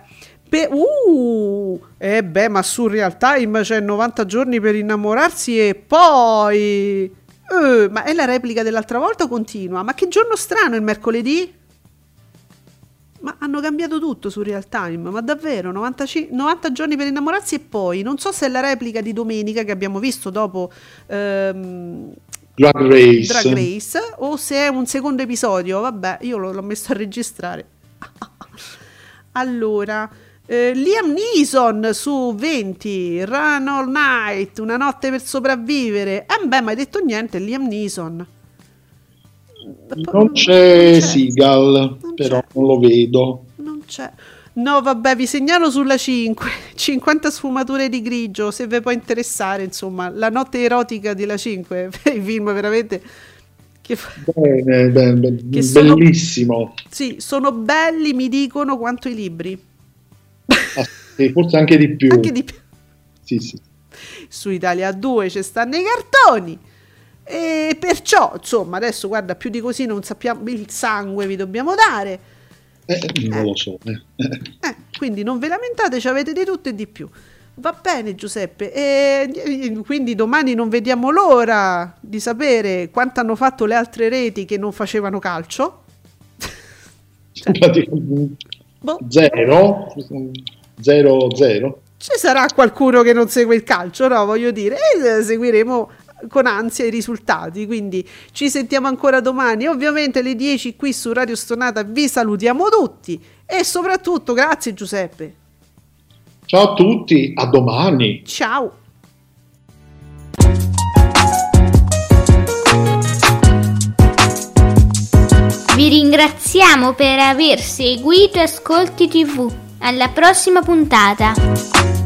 S2: Pe- uh, eh beh, ma su Real Time c'è 90 giorni per innamorarsi e poi... Eh, ma è la replica dell'altra volta o continua? Ma che giorno strano il mercoledì? Ma hanno cambiato tutto su Real Time, ma davvero 95 90 giorni per innamorarsi e poi non so se è la replica di domenica che abbiamo visto dopo ehm,
S3: Drag Race.
S2: Drag Race o se è un secondo episodio, vabbè, io l'ho, l'ho messo a registrare. allora, eh, Liam Neeson su 20, Run All Night, una notte per sopravvivere. Eh beh, ma hai detto niente, Liam Neeson.
S3: Non c'è,
S2: c'è.
S3: Seagal, però
S2: c'è.
S3: non lo vedo.
S2: Non c'è. No, vabbè, vi segnalo sulla 5. 50 sfumature di grigio, se vi può interessare, insomma, la notte erotica della 5. I film veramente che fa-
S3: Bene, bene,
S2: Che sono-
S3: bellissimo.
S2: Sì, sono belli, mi dicono quanto i libri.
S3: Ah, sì, forse anche di più.
S2: Anche di più.
S3: Sì, sì.
S2: Su Italia 2 ci stanno i cartoni. E perciò, insomma, adesso guarda, più di così non sappiamo il sangue vi dobbiamo dare.
S3: Eh, non lo so. eh.
S2: Eh, quindi non ve lamentate, ci avete di tutto e di più. Va bene Giuseppe, e quindi domani non vediamo l'ora di sapere quanto hanno fatto le altre reti che non facevano calcio.
S3: Praticamente
S2: Boh,
S3: Zero, zero, zero.
S2: ci sarà qualcuno che non segue il calcio, no? Voglio dire, e eh, seguiremo con ansia i risultati. Quindi ci sentiamo ancora domani. Ovviamente alle 10 qui su Radio Stonata vi salutiamo tutti e soprattutto grazie Giuseppe.
S3: Ciao a tutti, a domani.
S2: Ciao.
S4: Vi ringraziamo per aver seguito Ascolti TV. Alla prossima puntata.